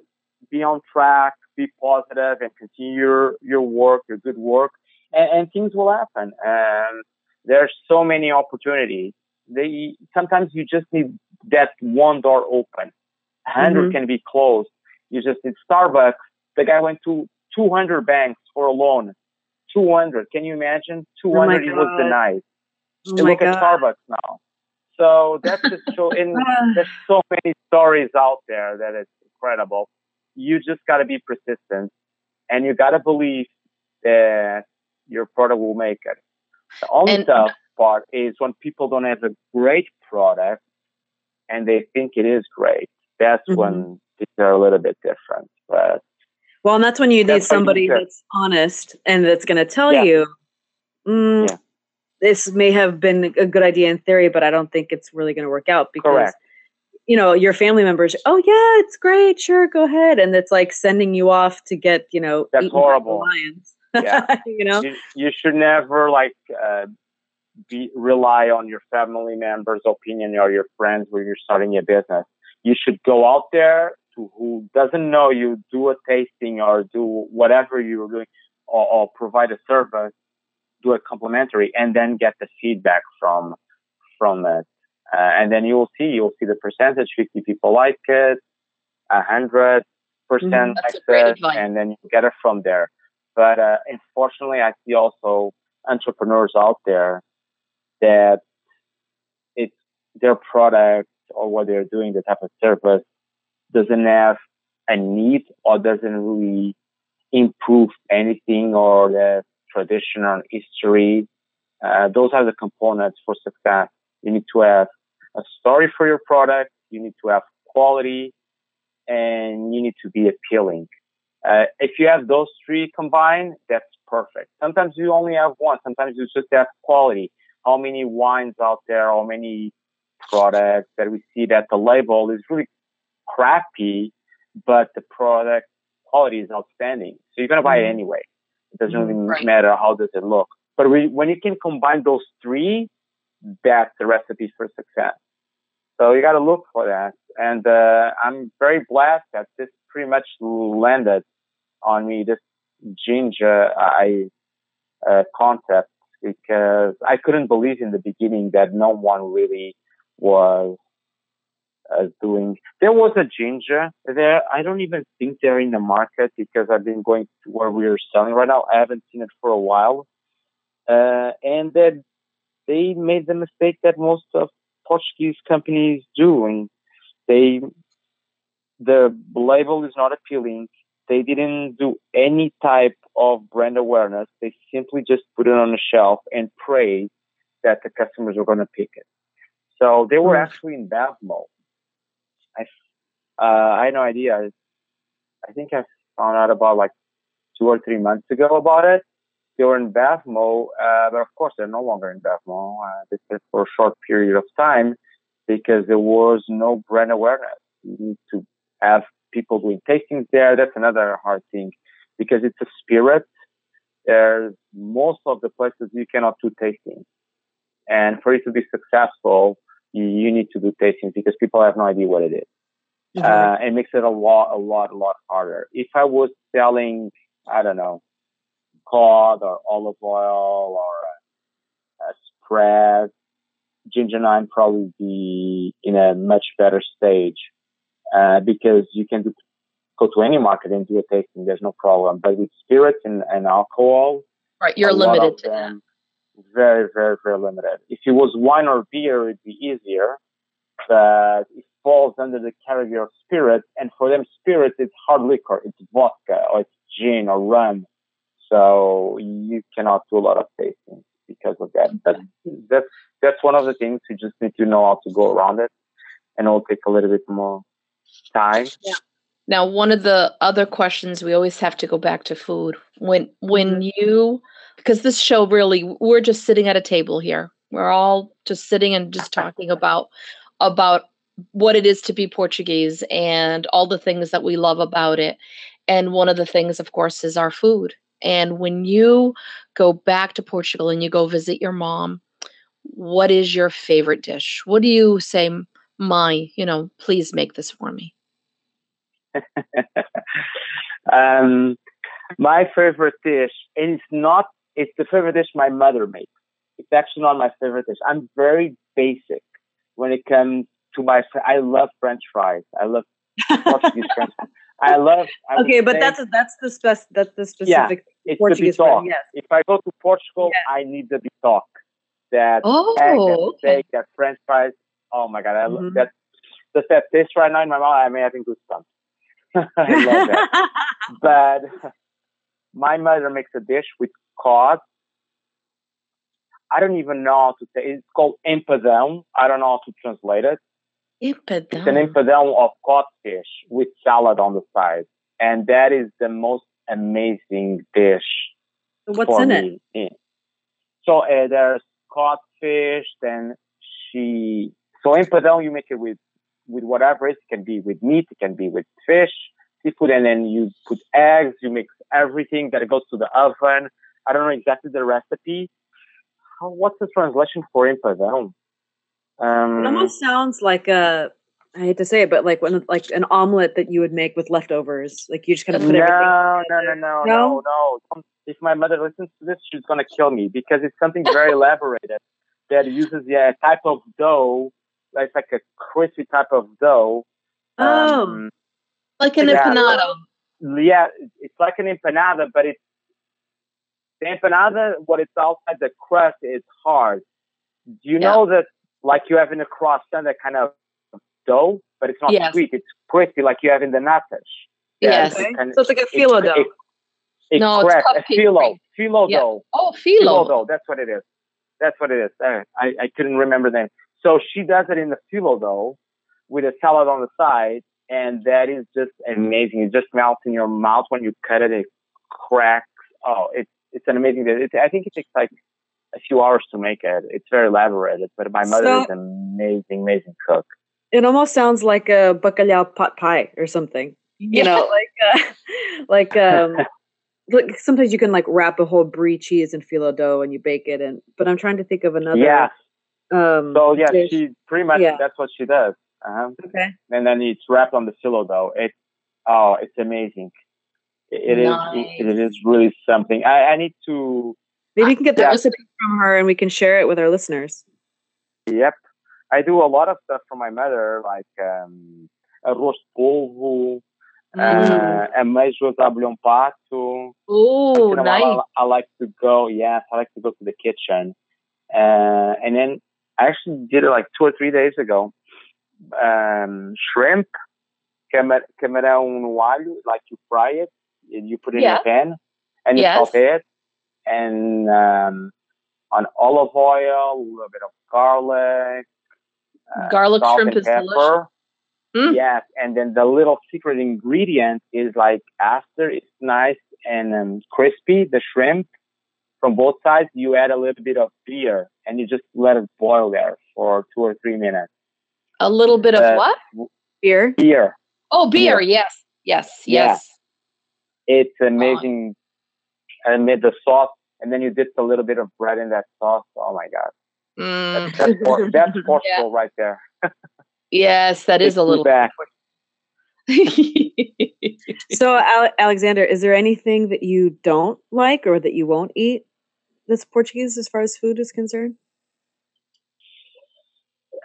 be on track, be positive, and continue your your work, your good work, and, and things will happen. And there's so many opportunities. They sometimes you just need that one door open. 100 mm-hmm. can be closed. You just need Starbucks. The guy went to 200 banks for a loan. 200. Can you imagine? 200 oh he was denied. Oh look God. at Starbucks now. So that's just so, and there's so many stories out there that it's incredible. You just got to be persistent and you got to believe that your product will make it. The only and, tough part is when people don't have a great product and they think it is great. That's mm-hmm. when things are a little bit different. But well, and that's when you need somebody that's honest and that's going to tell yeah. you, mm, yeah. this may have been a good idea in theory, but I don't think it's really going to work out because. Correct. You know, your family members, oh yeah, it's great, sure, go ahead. And it's like sending you off to get, you know, that's horrible. Lions. Yeah. you know, you, you, should never like uh, be, rely on your family members' opinion or your friends when you're starting a business. You should go out there to who doesn't know you, do a tasting or do whatever you're doing, or, or provide a service, do a complimentary, and then get the feedback from from it. Uh, and then you will see, you'll see the percentage. 50 people like it, 100 percent mm-hmm. like it, and then you get it from there. But uh, unfortunately, I see also entrepreneurs out there that it's their product or what they're doing, the type of service, doesn't have a need or doesn't really improve anything or the traditional history. Uh, those are the components for success. You need to have a story for your product. You need to have quality and you need to be appealing. Uh, if you have those three combined, that's perfect. Sometimes you only have one. Sometimes you just have quality. How many wines out there? How many products that we see that the label is really crappy, but the product quality is outstanding. So you're gonna buy it mm-hmm. anyway. It doesn't really right. matter how does it look. But we, when you can combine those three, that's the recipe for success. So you got to look for that. And uh, I'm very blessed that this pretty much landed on me, this ginja I uh, concept, because I couldn't believe in the beginning that no one really was uh, doing. There was a ginja there. I don't even think they're in the market because I've been going to where we're selling right now. I haven't seen it for a while. Uh, and then they made the mistake that most of Portuguese companies do, and they the label is not appealing. They didn't do any type of brand awareness. They simply just put it on the shelf and pray that the customers were going to pick it. So they were hmm. actually in BevMo. I, uh, I had no idea. I think I found out about like two or three months ago about it. They were in BevMo, uh, but of course they're no longer in BevMo. Uh, they said for a short period of time because there was no brand awareness. You need to have people doing tastings there. That's another hard thing because it's a spirit. There's most of the places you cannot do tastings. And for it to be successful, you, you need to do tastings because people have no idea what it is. Mm-hmm. Uh, it makes it a lot, a lot, a lot harder. If I was selling, I don't know, cod or olive oil or a, a spread, ginja nine probably be in a much better stage uh, because you can do, go to any market and do a tasting. There's no problem. But with spirits and, and alcohol, right, you're limited to them, Very, very, very limited. If it was wine or beer, it'd be easier. But it falls under the category of spirits, and for them, spirits it's hard liquor, it's vodka or it's gin or rum. So you cannot do a lot of tasting because of that. But that's that's one of the things you just need to know how to go around it, and it'll take a little bit more time. Yeah. Now, one of the other questions we always have to go back to food. When when mm-hmm. you because this show really we're just sitting at a table here. We're all just sitting and just talking about about what it is to be Portuguese and all the things that we love about it. And one of the things, of course, is our food. And when you go back to Portugal and you go visit your mom, what is your favorite dish? What do you say, my, you know, please make this for me? um, my favorite dish, and it's not, it's the favorite dish my mother makes. It's actually not my favorite dish. I'm very basic when it comes to my, I love French fries. I love Portuguese French fries. I love. I okay, but say, that's that's the spec. That's the specific yeah, it's Portuguese the bitoque. Yes. If I go to Portugal, yes. I need the bitoque. That oh, egg, that okay. steak, that French fries. Oh my god, I mm-hmm. love that. Just that taste right now in my mouth, I may having goosebumps. I love that. but my mother makes a dish with cod. I don't even know how to say it. It's called empadão. I don't know how to translate it. Empadão. It's an empadão of codfish with salad on the side, and that is the most amazing dish. What's in me. it? So uh, there's codfish. Then she so empadão you make it with with whatever it can be with meat, it can be with fish, seafood, and then you put eggs. You mix everything that goes to the oven. I don't know exactly the recipe. How, what's the translation for empadão? Um, it almost sounds like a. I hate to say it, but like when like an omelet that you would make with leftovers. Like you just kind of put no, everything. No, no, no, no, no, no, no. If my mother listens to this, she's gonna kill me because it's something very elaborated that uses yeah, a type of dough it's like a crispy type of dough. Oh, um, like an yeah, empanada. Yeah, it's like an empanada, but it's the empanada. What it's outside the crust is hard. Do you yeah. know that, like you have in a croissant, that kind of dough, but it's not yes. sweet. It's crispy, like you have in the natas. Yes. Okay. so it's like a phyllo dough. It, it no, correct. it's a phyllo. Phyllo yeah. dough. Oh, phyllo. phyllo dough. That's what it is. That's what it is. Uh, I, I couldn't remember the name. So she does it in the phyllo dough with a salad on the side, and that is just amazing. It just melts in your mouth when you cut it. It cracks. Oh, it's it's an amazing. It, I think it takes like a few hours to make it. It's very elaborated, but my mother so, is an amazing, amazing cook. It almost sounds like a bacalhau pot pie or something. You yeah. know, like uh, like um, like sometimes you can like wrap a whole brie cheese in filo dough and you bake it. And but I'm trying to think of another. Yeah. Um, so yeah, she pretty much yeah. that's what she does. Uh-huh. Okay. And then it's wrapped on the phyllo dough. It oh, it's amazing. It, it nice. is, it, it is really something. I, I need to. Maybe we can get the yeah. recipe from her and we can share it with our listeners. Yep. I do a lot of stuff for my mother, like um, arroz polvo, mm. uh, amêijoas à Bulhão pato. Oh, nice. I, I, like to go, yes, I like to go to the kitchen. Uh, and then I actually did it like two or three days ago. Um, shrimp, camarão no alho, like you fry it, and you put it yeah. in a pan, and you yes. saute it, and um, on olive oil, a little bit of garlic, uh, garlic shrimp is pepper. delicious. Mm. Yes, and then the little secret ingredient is like after it's nice and um, crispy, the shrimp from both sides, you add a little bit of beer and you just let it boil there for two or three minutes. A little bit of uh, what? Beer. Beer. Oh, beer. beer. Yes, yes, yes. Yeah. It's amazing. Oh. And made the sauce, and then you dip a little bit of bread in that sauce. Oh my god, mm. that's, that's, for, that's Portugal yeah. right there. yes, that is a little. Back. so, Alexander, is there anything that you don't like or that you won't eat that's Portuguese as far as food is concerned?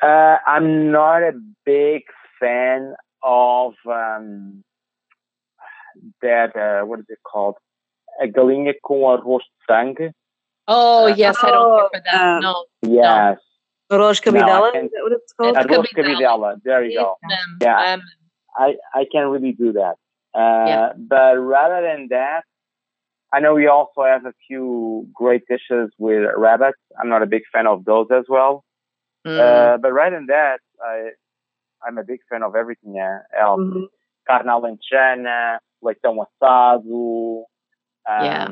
Uh, I'm not a big fan of um, that. Uh, what is it called? A galinha com arroz de sangue. Oh yes, I don't care for that. Um, no. Yes. No. Arroz cabidela. No, is that what it's called? Arroz cabidela. There you go. Yeah. Um, I I can't really do that. Uh, yeah. But rather than that, I know we also have a few great dishes with rabbits. I'm not a big fan of those as well. Mm. Uh, but rather than that, I I'm a big fan of everything else. Mm-hmm. Carne alentejana, leitão assado, um, yeah.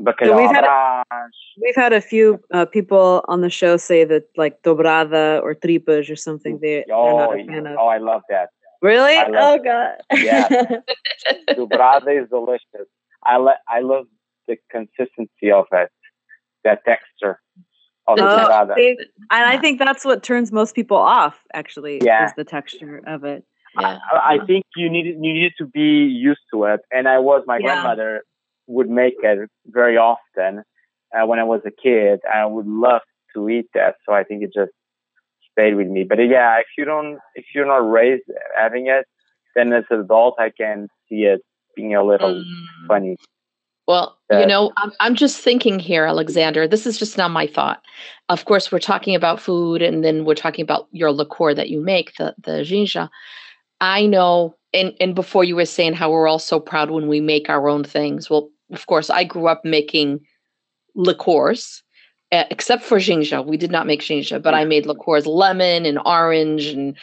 bacalhau so we've, had a, we've had a few uh, people on the show say that like dobrada or tripas or something they, oh, they're not a fan of. Oh, I love that. Really? oh God. yeah. Dobrada is delicious. I le- I love the consistency of it, that texture of the dobrada. and I think that's what turns most people off. Actually, yeah. is the texture of it. Yeah. I, I think you need you needed to be used to it, and I was. My yeah. grandmother would make it very often uh, when I was a kid. I would love to eat that, so I think it just stayed with me. But uh, yeah, if you don't, if you're not raised having it, then as an adult, I can see it being a little mm. funny. Well, you know, I'm, I'm just thinking here, Alexander. This is just not my thought. Of course, we're talking about food, and then we're talking about your liqueur that you make, the the ginja. I know, and and before you were saying how we're all so proud when we make our own things. Well, of course, I grew up making liqueurs, except for ginja. We did not make ginja, but I made liqueurs, lemon and orange, and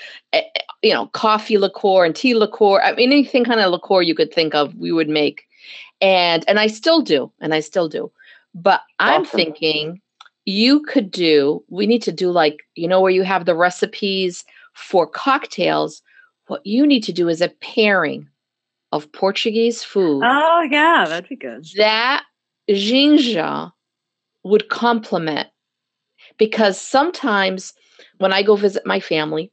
you know, coffee liqueur and tea liqueur. I mean, anything kind of liqueur you could think of, we would make, and and I still do, and I still do. But I'm awesome. thinking you could do. We need to do like you know where you have the recipes for cocktails. What you need to do is a pairing of Portuguese food. Oh yeah, that'd be good. That ginja would complement because sometimes when I go visit my family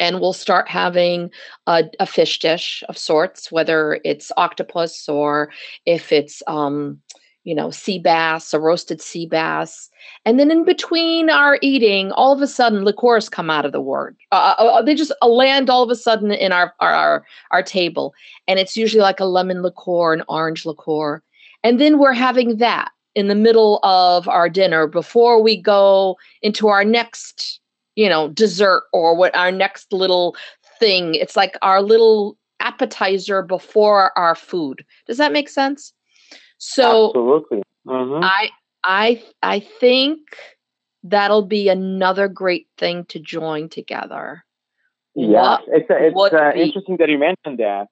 and we'll start having a, a fish dish of sorts, whether it's octopus or if it's, um, you know, sea bass, a roasted sea bass. And then in between our eating, all of a sudden liqueurs come out of the word. Uh, uh, uh they just uh, land all of a sudden in our, our, our, our table. And it's usually like a lemon liqueur, an orange liqueur. And then we're having that in the middle of our dinner before we go into our next, you know, dessert or what our next little thing. It's like our little appetizer before our food. Does that make sense? So absolutely. Mm-hmm. I I I think that'll be another great thing to join together. Yeah, it's it's uh, interesting that you mentioned that.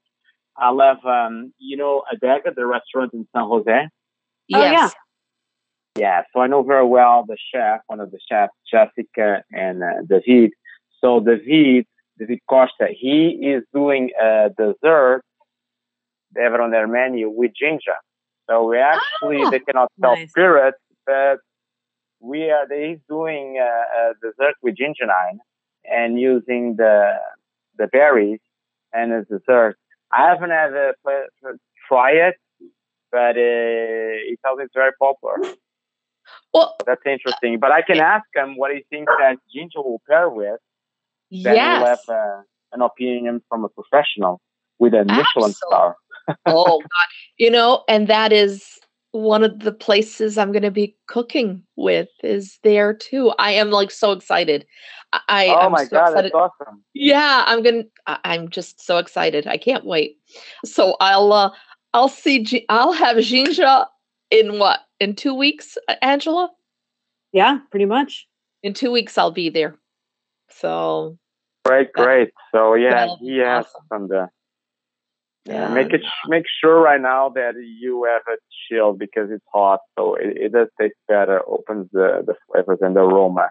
I love um, you know Adega, the restaurant in San Jose. Yes. Oh, yeah. Yeah, so I know very well the chef, one of the chefs, Jessica and uh, David. So David, David Costa, he is doing a dessert they have it on their menu with ginja. So we actually oh, they cannot sell nice. spirits, but we are he's doing a, a dessert with ginjinha and using the the berries and as dessert. I haven't had a try it, but uh, he tells it's very popular. Well, that's interesting. But I can ask him what he thinks that ginja will pair with. Then yes. we'll have uh, an opinion from a professional with a Michelin Absolutely. star oh God. You know, and that is one of the places I'm going to be cooking with is there too. I am like so excited. I oh I'm my so god, excited. that's awesome! Yeah, I'm gonna. I'm just so excited. I can't wait. So I'll uh, I'll see. I'll have Ginja in what in two weeks, Angela? Yeah, pretty much. In two weeks, I'll be there. So great, great. So yeah, he has awesome. some the yeah, make it make sure right now that you have a chill because it's hot, so it, it does taste better. Opens the the flavors and the aroma.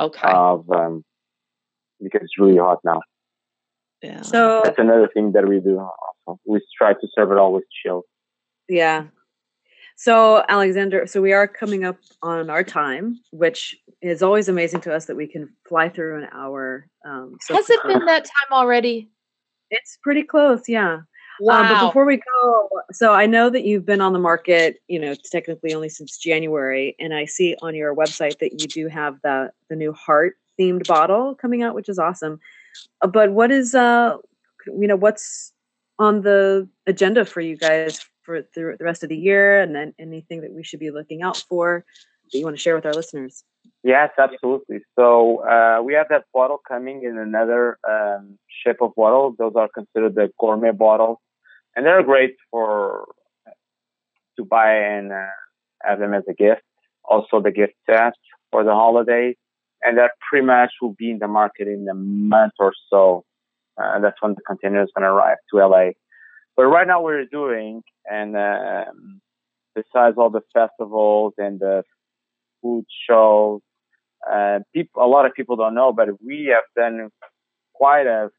Okay. Of um, because it's really hot now. Yeah. So that's another thing that we do. Also, we try to serve it always chilled. Yeah. So Alexander, so we are coming up on our time, which is always amazing to us that we can fly through an hour. Um, so Has it been that time already? It's pretty close, yeah. Wow. Um, but before we go, so I know that you've been on the market, you know, technically only since January, and I see on your website that you do have the the new heart themed bottle coming out, which is awesome. Uh, but what is uh, you know, what's on the agenda for you guys for the, rest of the year, and then anything that we should be looking out for that you want to share with our listeners? Yes, absolutely. So uh, we have that bottle coming in another um, shape of bottle. Those are considered the gourmet bottles and they're great for to buy and uh, have them as a gift. Also, the gift set for the holidays, and that pretty much will be in the market in a month or so. Uh, that's when the container is going to arrive to LA. But right now, we're doing, and um, besides all the festivals and the food shows, uh, people, a lot of people don't know, but we have done quite a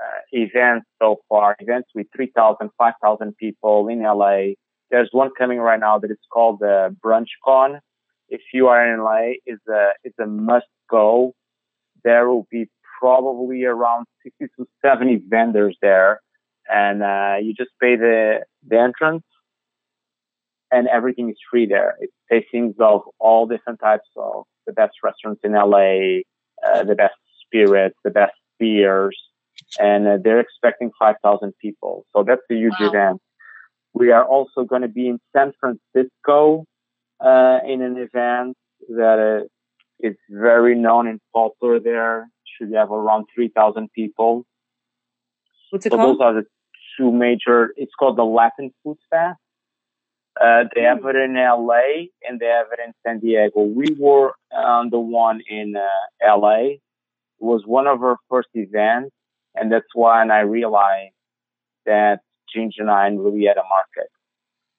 uh, events so far, events with 3,000, 5,000 people in LA. There's one coming right now that is called the Brunch Con. If you are in LA, is a it's a must go. There will be probably around 60 to 70 vendors there, and uh, you just pay the the entrance, and everything is free there. It's tastings of all different types of the best restaurants in LA, uh, the best spirits, the best beers, and uh, they're expecting 5,000 people. So that's a huge wow. event. We are also going to be in San Francisco uh, in an event that uh, is very known and popular there. Should have around 3,000 people. What's it so called? Those are the two major. It's called the Latin Food Fest. Uh, they have it in LA and they have it in San Diego. We were on the one in uh, LA. It was one of our first events and that's when I realized that Ginja Nine really had a market.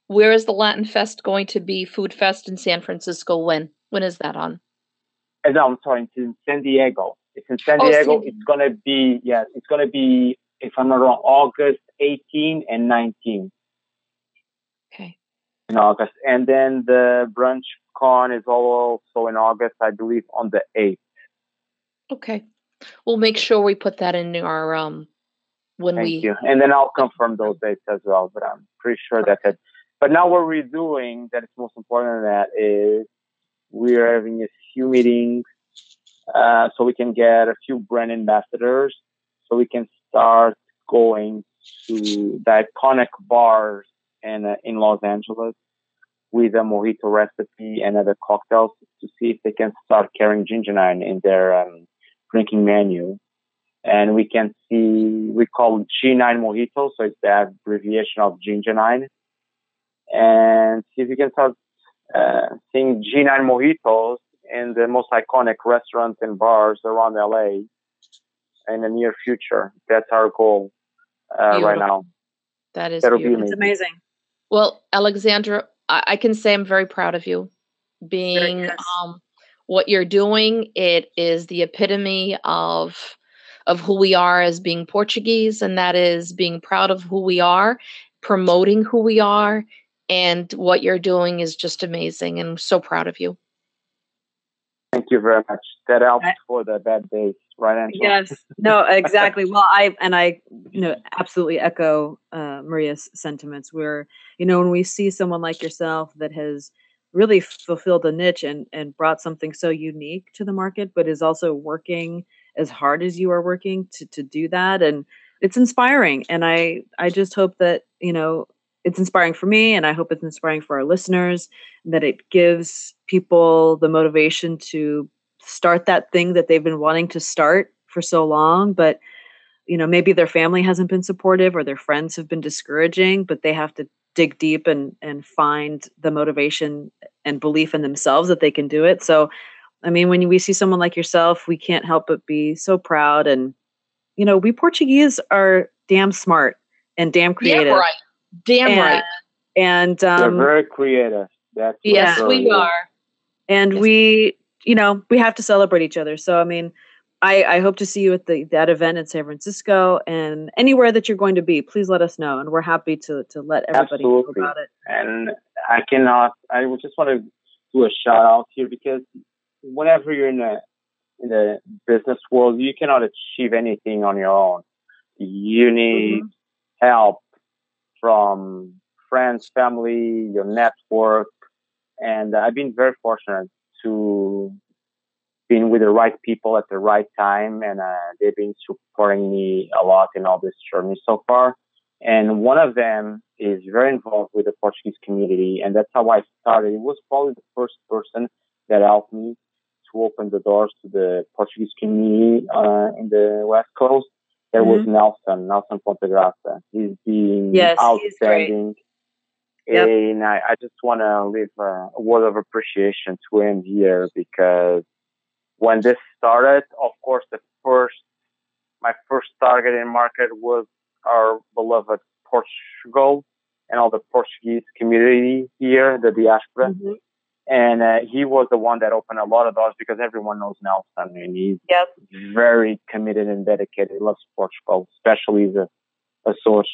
Where is the Latin Fest going to be? Food Fest in San Francisco. When? When is that on? No, I'm sorry. It's in San Diego. It's in San Diego. Oh, San it's gonna be yes. It's gonna be if I'm not wrong, August 18 and 19. Okay. In August, and then the brunch con is also in August, I believe, on the 8th. Okay. We'll make sure we put that in our um when Thank we you. And then I'll confirm those dates as well, but I'm pretty sure that it. But now what we're doing that is most important than that is we're having a few meetings uh, so we can get a few brand ambassadors so we can start going to the iconic bars in, uh, in Los Angeles with a mojito recipe and other cocktails to see if they can start carrying ginja nine in their um, drinking menu. And we can see, we call it G9 mojito, so it's the abbreviation of ginja nine. And see if we can start uh, seeing G9 mojitos in the most iconic restaurants and bars around LA in the near future. That's our goal uh, right now. That is That'll beautiful. be amazing. amazing. Well, Alexandra, I, I, can say I'm very proud of you. Being um, what you're doing, it is the epitome of of who we are as being Portuguese, and that is being proud of who we are, promoting who we are, and what you're doing is just amazing. And I'm so proud of you. Thank you very much. That helps for the bad days, right, Angela? Yes. No, exactly. well, I and I, you know, absolutely echo uh, Maria's sentiments. Where you know when we see someone like yourself that has really fulfilled a niche and and brought something so unique to the market, but is also working as hard as you are working to to do that, and it's inspiring. And I I just hope that you know it's inspiring for me and i hope it's inspiring for our listeners that it gives people the motivation to start that thing that they've been wanting to start for so long but you know maybe their family hasn't been supportive or their friends have been discouraging but they have to dig deep and and find the motivation and belief in themselves that they can do it so i mean when we see someone like yourself we can't help but be so proud and you know we portuguese are damn smart and damn creative yeah, right Damn and, right. And um, They're very creative. That's yes, we are. And yes. we, you know, we have to celebrate each other. So I mean, I, I hope to see you at the that event in San Francisco and anywhere that you're going to be. Please let us know, and we're happy to to let everybody Absolutely. know about it. And I cannot. I just want to do a shout out here because whenever you're in the in the business world, you cannot achieve anything on your own. You need mm-hmm. help from friends, family, your network. And I've been very fortunate to being with the right people at the right time. And uh, they've been supporting me a lot in all this journey so far. And one of them is very involved with the Portuguese community. And that's how I started. It was probably the first person that helped me to open the doors to the Portuguese community uh, in the West Coast. There mm-hmm. was Nelson, Nelson Pontegraça. He's been yes, outstanding. Yep. And I, I just want to leave a, a word of appreciation to him here because when this started, of course, the first, my first target in market was our beloved Portugal and all the Portuguese community here, the diaspora. Mm-hmm. And uh, he was the one that opened a lot of doors because everyone knows Nelson and he's yep. very committed and dedicated. He loves Portugal, especially the Azores.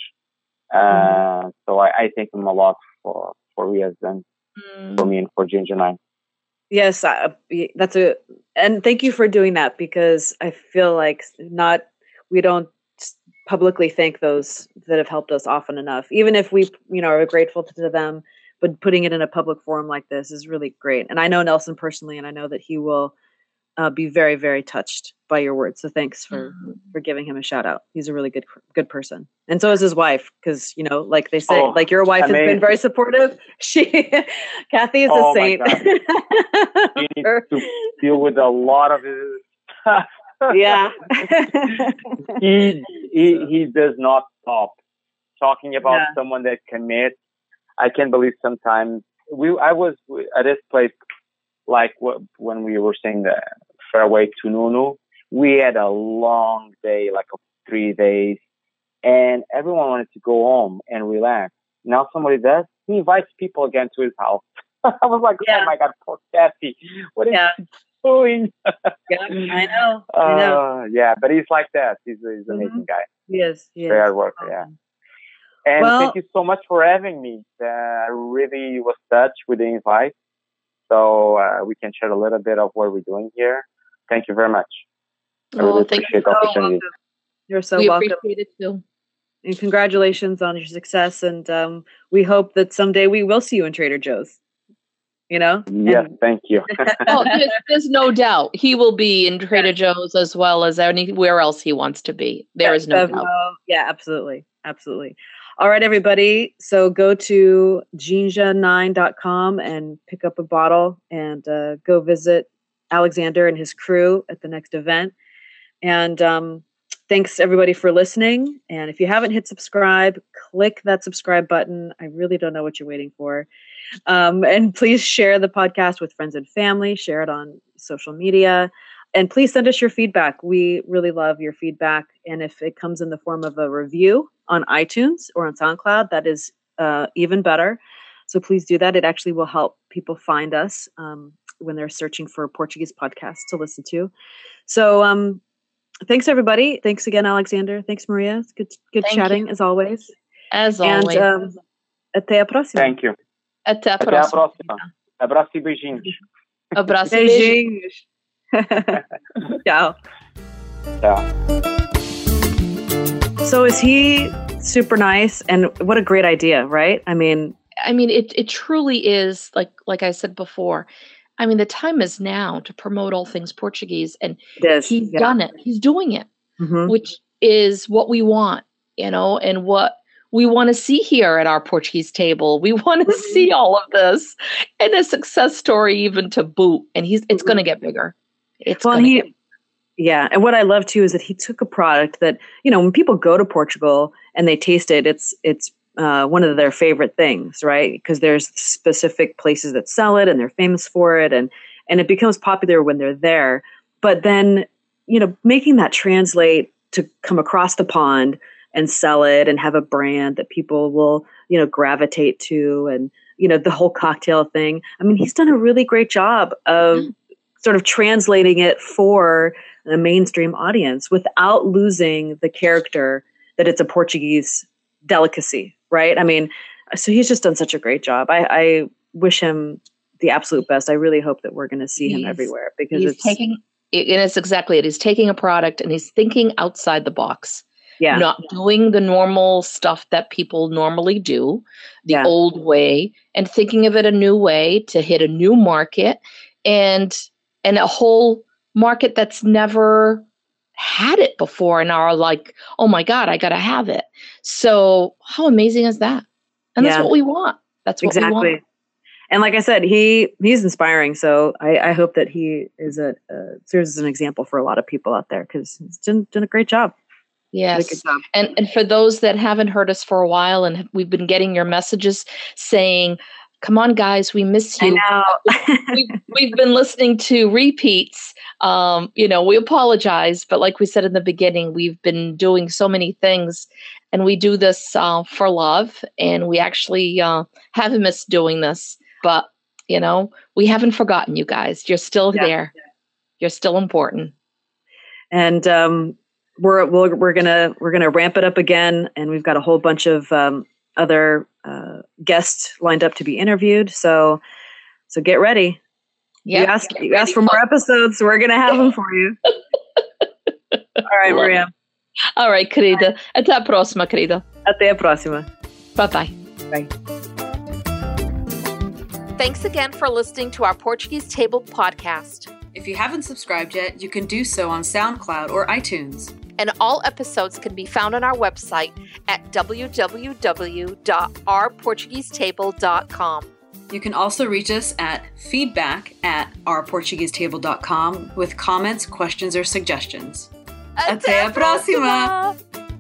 Uh, mm-hmm. So I, I, thank him a lot for, for what he has done mm. for me and for Ginja Nine. Yes, uh, I, that's a, and thank you for doing that because I feel like not, we don't publicly thank those that have helped us often enough. Even if we, you know, are grateful to them, but putting it in a public forum like this is really great. And I know Nelson personally, and I know that he will uh, be very, very touched by your words. So thanks for mm-hmm. for giving him a shout out. He's a really good good person, and so is his wife. Because you know, like they say, oh, like your wife amazing. has been very supportive. She, Kathy, is oh a saint. he needs to deal with a lot of his. yeah. he, he he does not stop talking about yeah. someone that commits I can't believe sometimes we I was at this place like when we were saying the farewell to Nunu. We had a long day, like three days, and everyone wanted to go home and relax. Now somebody does. He invites people again to his house. I was like, oh yeah. oh my god, poor Kathy. What is yeah. he doing? yeah, I know. I know. Uh, yeah, but he's like that. He's, he's an mm-hmm. amazing guy. Yes, yes. Very hard worker. Yeah. And well, thank you so much for having me. Uh, I really was touched with the invite. So uh, we can share a little bit of what we're doing here. Thank you very much. I really oh, appreciate the opportunity. You're so we welcome. appreciate it too. and congratulations on your success. And um, we hope that someday we will see you in Trader Joe's. You know? Yes, and- thank you. oh, there's, there's, no doubt he will be in Trader Joe's as well as anywhere else he wants to be. There is no doubt. yeah, absolutely, absolutely. All right, everybody. So go to ginja9.com and pick up a bottle and uh, go visit Alexander and his crew at the next event. And um, thanks everybody for listening. And if you haven't hit subscribe, click that subscribe button. I really don't know what you're waiting for. Um, and please share the podcast with friends and family, share it on social media. And please send us your feedback. We really love your feedback. And if it comes in the form of a review on iTunes or on SoundCloud, that is uh, even better. So please do that. It actually will help people find us um, when they're searching for Portuguese podcasts to listen to. So um, thanks, everybody. Thanks again, Alexander. Thanks, Maria. It's good, good Thank chatting you. as always. As always. Um, até a próxima. Thank you. Até a próxima. Até a próxima. Abraço e beijinhos. Abraço e beijinhos. Ciao. Ciao. So is he super nice and what a great idea, right? I mean I mean it it truly is like like I said before. I mean the time is now to promote all things Portuguese and he's yeah. done it. He's doing it. Mm-hmm. Which is what we want, you know, and what we want to see here at our Portuguese table. We want to mm-hmm. see all of this and a success story even to boot. And he's it's mm-hmm. going to get bigger. It's well, he, get- yeah, and what I love too is that he took a product that you know when people go to Portugal and they taste it, it's it's uh, one of their favorite things, right? Because there's specific places that sell it and they're famous for it, and and it becomes popular when they're there. But then you know making that translate to come across the pond and sell it and have a brand that people will you know gravitate to and you know the whole cocktail thing i mean he's done a really great job of mm-hmm. sort of translating it for the mainstream audience without losing the character that it's a portuguese delicacy right i mean so he's just done such a great job i, I wish him the absolute best i really hope that we're going to see he's, him everywhere because it's taking and it's exactly it he's taking a product and he's thinking outside the box yeah. not doing the normal stuff that people normally do the yeah. old way and thinking of it a new way to hit a new market and and a whole market that's never had it before and are like oh my god i gotta have it so how amazing is that and yeah. that's what we want that's what exactly. we want and like I said, he he's inspiring. So I, I hope that he is a uh, serves as an example for a lot of people out there because he's done, done a great job. Yes. And and for those that haven't heard us for a while and we've been getting your messages saying, come on guys, we miss you. we've, we've been listening to repeats. Um, you know, we apologize, but like we said in the beginning, we've been doing so many things and we do this uh, for love and we actually uh, haven't missed doing this. But, you know, we haven't forgotten you guys. You're still yeah. there. You're still important. And um, we're we're, we're gonna we're gonna ramp it up again, and we've got a whole bunch of um, other uh, guests lined up to be interviewed. So so get ready. Yeah, you asked you asked for more episodes, so we're gonna have them for you. All right, Maria. All right, querida. Até a próxima, querida. Até a próxima. Bye bye. Bye. Thanks again for listening to our Portuguese Table podcast. If you haven't subscribed yet, you can do so on SoundCloud or iTunes and all episodes can be found on our website at www.ourportuguesetable.com. You can also reach us at feedback at ourportuguesetable.com with comments, questions, or suggestions. Até, a próxima! próxima!